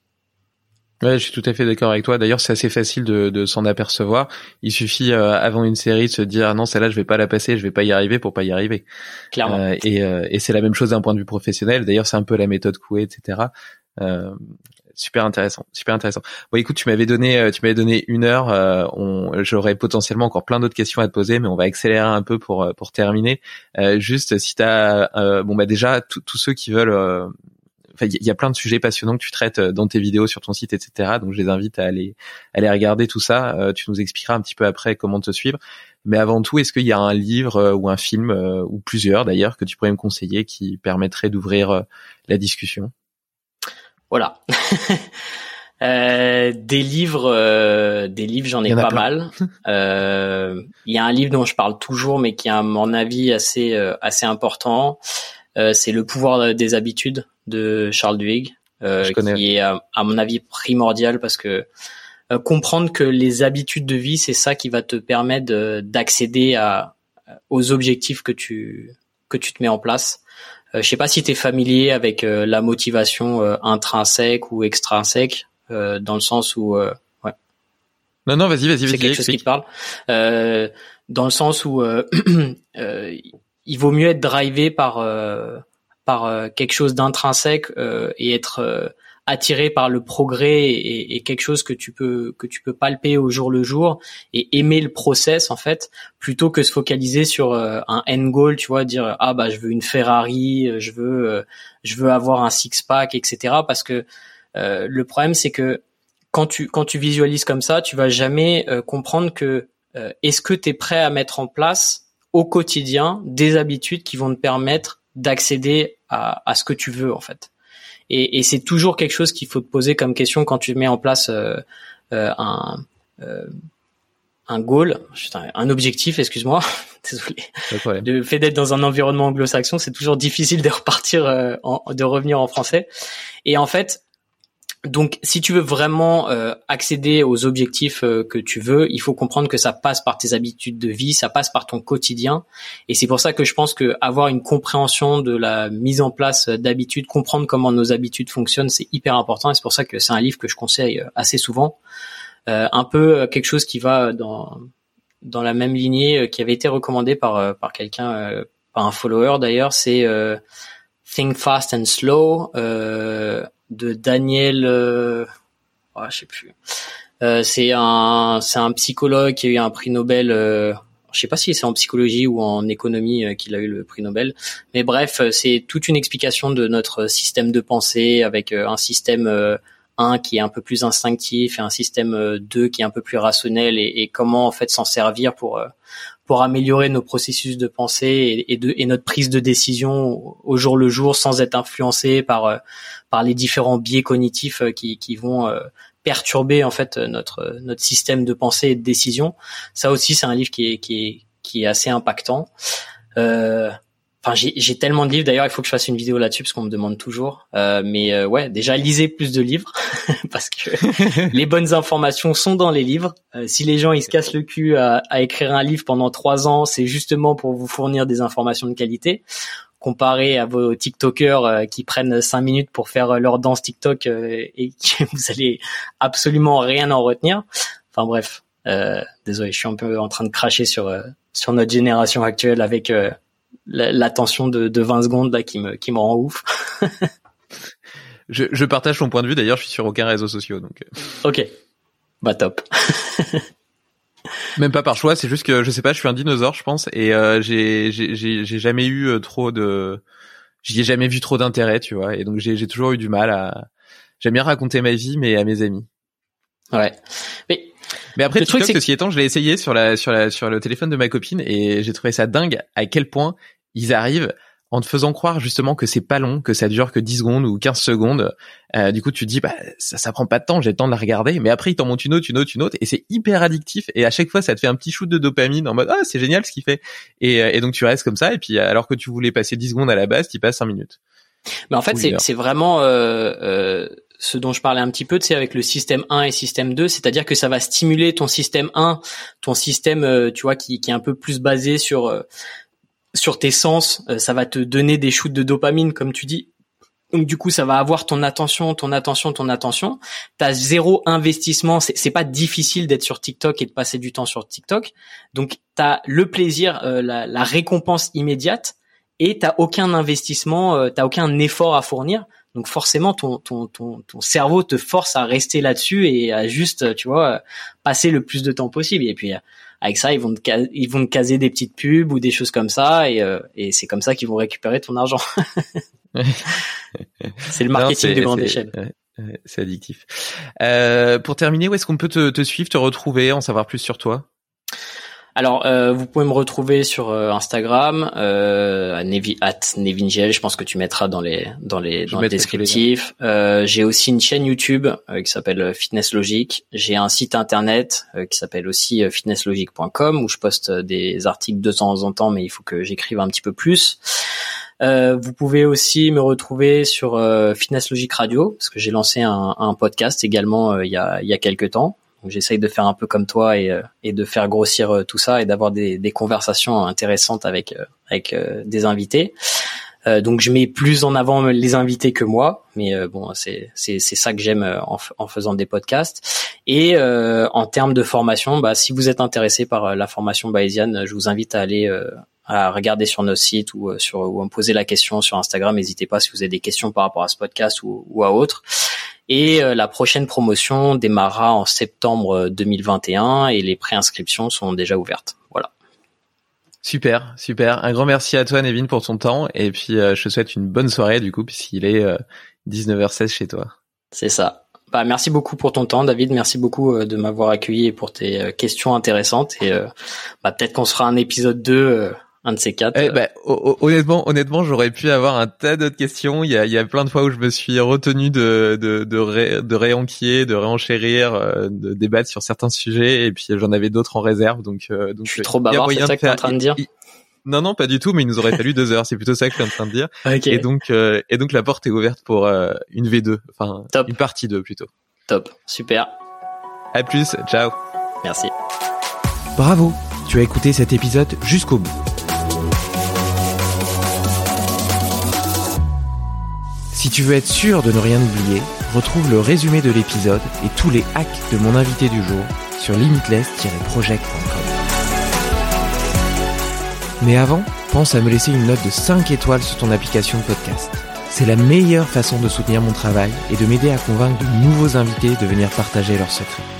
Ouais, je suis tout à fait d'accord avec toi. D'ailleurs, c'est assez facile de, de s'en apercevoir. Il suffit euh, avant une série de se dire non, celle-là, je vais pas la passer, je vais pas y arriver pour pas y arriver. Clairement. Euh, et, euh, et c'est la même chose d'un point de vue professionnel. D'ailleurs, c'est un peu la méthode Coué, etc. Euh, super intéressant, super intéressant. Bon, écoute, tu m'avais donné, tu m'avais donné une heure. on, j'aurais potentiellement encore plein d'autres questions à te poser, mais on va accélérer un peu pour pour terminer. juste si t'as, bon bah déjà tous ceux qui veulent il y a plein de sujets passionnants que tu traites euh, dans tes vidéos sur ton site, etc. Donc je les invite à aller, aller regarder tout ça. Euh, tu nous expliqueras un petit peu après comment te suivre. Mais avant tout, est-ce qu'il y a un livre euh, ou un film ou plusieurs d'ailleurs que tu pourrais me conseiller qui permettrait d'ouvrir la discussion? Voilà. Euh, des livres, des livres, j'en ai pas mal. Il y a un livre dont je parle toujours, mais qui est à mon avis assez assez important. c'est Le pouvoir des habitudes de Charles Duhigg, euh, qui est à, mon avis primordial parce que euh, comprendre que les habitudes de vie, c'est ça qui va te permettre d'accéder à aux objectifs que tu que tu te mets en place. Euh, je sais pas si tu es familier avec euh, la motivation intrinsèque ou extrinsèque, dans le sens où ouais. Non non, vas-y vas-y. C'est quelque chose qui te parle. dans le sens où il vaut mieux être drivé par euh, quelque chose d'intrinsèque euh, et être euh, attiré par le progrès et, quelque chose que tu peux que tu peux palper au jour le jour et aimer le process en fait plutôt que se focaliser sur un end goal tu vois dire ah bah je veux une Ferrari je veux je veux avoir un six pack etc parce que le problème c'est que quand tu quand tu visualises comme ça tu vas jamais comprendre que est-ce que tu es prêt à mettre en place au quotidien des habitudes qui vont te permettre d'accéder à, à, ce que tu veux en fait. Et, et c'est toujours quelque chose qu'il faut te poser comme question quand tu mets en place euh, euh, un euh, un goal, un objectif, excuse-moi, désolé. Le fait d'être dans un environnement anglo-saxon, c'est toujours difficile de repartir, de revenir en français. Et en fait, donc, si tu veux vraiment euh, accéder aux objectifs euh, que tu veux, il faut comprendre que ça passe par tes habitudes de vie, ça passe par ton quotidien, et c'est pour ça que je pense que avoir une compréhension de la mise en place d'habitudes, comprendre comment nos habitudes fonctionnent, c'est hyper important. Et c'est pour ça que c'est un livre que je conseille euh, assez souvent, un peu quelque chose qui va dans dans la même lignée, qui avait été recommandé par par quelqu'un, par un follower d'ailleurs, c'est Think Fast and Slow de Daniel, euh, oh, je sais plus. Euh, c'est un c'est un psychologue qui a eu un prix Nobel. Euh, je sais pas si c'est en psychologie ou en économie euh, qu'il a eu le prix Nobel, mais bref, euh, c'est toute une explication de notre système de pensée avec un système 1 qui est un peu plus instinctif et un système 2 qui est un peu plus rationnel et, et comment en fait s'en servir pour pour améliorer nos processus de pensée et, de, et notre prise de décision au jour le jour sans être influencé par par les différents biais cognitifs euh, qui, qui vont euh, perturber en fait notre notre système de pensée et de décision. Ça aussi, c'est un livre qui est qui est qui est assez impactant. Euh, Enfin, j'ai tellement de livres. D'ailleurs, il faut que je fasse une vidéo là-dessus parce qu'on me demande toujours. Euh, mais euh, ouais, déjà lisez plus de livres parce que les bonnes informations sont dans les livres. Euh, si les gens ils se cassent le cul à, à écrire un livre pendant trois ans, c'est justement pour vous fournir des informations de qualité comparé à vos TikTokers euh, qui prennent cinq minutes pour faire euh, leur danse TikTok euh, et que vous allez absolument rien en retenir. Enfin bref, désolé, je suis un peu en train de cracher sur sur notre génération actuelle avec l'attention de, de 20 secondes là qui me qui me rend ouf. je, je partage ton point de vue. D'ailleurs, je suis sur aucun réseau social, donc. Ok, bah top. Même pas par choix, c'est juste que je sais pas, je suis un dinosaure, je pense, et euh, j'ai j'ai jamais eu euh, trop de, j'y ai jamais vu trop d'intérêt, tu vois, et donc j'ai j'ai toujours eu du mal à, j'aime bien raconter ma vie, mais à mes amis. Ouais. Mais mais après, le TikTok, truc, ceci étant, je l'ai essayé sur la sur la sur le téléphone de ma copine et j'ai trouvé ça dingue à quel point ils arrivent en te faisant croire justement que c'est pas long, que ça dure que 10 secondes ou 15 secondes. Euh, du coup, tu te dis bah ça ça prend pas de temps, j'ai le temps de la regarder, mais après il t'en monte une autre, une autre, une autre et c'est hyper addictif et à chaque fois ça te fait un petit shoot de dopamine en mode ah, c'est génial ce qu'il fait. Et, euh, et donc tu restes comme ça et puis alors que tu voulais passer 10 secondes à la base, tu passes 5 minutes. Mais en fait, c'est c'est vraiment euh, euh ce dont je parlais un petit peu, tu sais, avec le système 1 et système 2, c'est-à-dire que ça va stimuler ton système 1, ton système, euh, tu vois, qui, qui est un peu plus basé sur euh, sur tes sens, euh, ça va te donner des shoots de dopamine, comme tu dis. Donc du coup, ça va avoir ton attention, ton attention, ton attention. T'as zéro investissement. C'est pas difficile d'être sur TikTok et de passer du temps sur TikTok. Donc t'as le plaisir, la, la récompense immédiate et t'as aucun investissement, euh, t'as aucun effort à fournir. Donc forcément, ton, ton, ton, ton cerveau te force à rester là-dessus et à juste, tu vois, passer le plus de temps possible. Et puis avec ça, ils vont te, ils vont te caser des petites pubs ou des choses comme ça, et, euh, et c'est comme ça qu'ils vont récupérer ton argent. c'est le marketing de grande échelle. C'est addictif. Euh, pour terminer, où est-ce qu'on peut te, te suivre, te retrouver, en savoir plus sur toi? Alors, euh, vous pouvez me retrouver sur euh, Instagram, euh, à Nevi, at. Je pense que tu mettras dans les dans les dans le descriptif. Euh, j'ai aussi une chaîne YouTube euh, qui s'appelle Fitness Logique. J'ai un site internet qui s'appelle aussi fitnesslogique.com où je poste des articles de temps en temps, mais il faut que j'écrive un petit peu plus. vous pouvez aussi me retrouver sur Fitness Logique Radio parce que j'ai lancé un, un podcast également il y a il y a quelques temps j'essaye de faire un peu comme toi et, euh, et de faire grossir euh, tout ça et d'avoir des, des, conversations intéressantes avec euh, avec des invités. donc je mets plus en avant les invités que moi, mais bon c'est c'est ça que j'aime en, en, faisant des podcasts. Et en termes de formation, bah si vous êtes intéressé par la formation bayésienne, je vous invite à aller à regarder sur nos sites ou sur ou à me poser la question sur Instagram. N'hésitez pas si vous avez des questions par rapport à ce podcast ou, ou à autre. Et euh, la prochaine promotion démarrera en septembre 2021 et les préinscriptions sont déjà ouvertes. Voilà. Super, super. Un grand merci à toi, Nevin, pour ton temps. Et puis, euh, je te souhaite une bonne soirée, du coup, puisqu'il est 19h16 euh, chez toi. C'est ça. Bah, merci beaucoup pour ton temps, David. Merci beaucoup de m'avoir accueilli et pour tes questions intéressantes. Et bah, peut-être qu'on sera un épisode 2 un de ces quatre. Eh ben, honnêtement, honnêtement, j'aurais pu avoir un tas d'autres questions. Il y a, il y a plein de fois où je me suis retenu de de de, ré, de réenquier, de réenchérir, euh, de débattre sur certains sujets, et puis j'en avais d'autres en réserve. Donc, euh, donc je suis trop bavard. C'est ça que tu es en train de dire. Non, non, pas du tout, mais il nous aurait fallu deux heures. C'est plutôt ça que je suis en train de dire. Et donc, euh, et donc la porte est ouverte pour une V2, enfin une partie 2 plutôt. Top, super. À plus, ciao. Merci. Bravo, tu as écouté cet épisode jusqu'au bout. Si tu veux être sûr de ne rien oublier, retrouve le résumé de l'épisode et tous les hacks de mon invité du jour sur limitless-project.com. Mais avant, pense à me laisser une note de 5 étoiles sur ton application de podcast. C'est la meilleure façon de soutenir mon travail et de m'aider à convaincre de nouveaux invités de venir partager leurs secrets.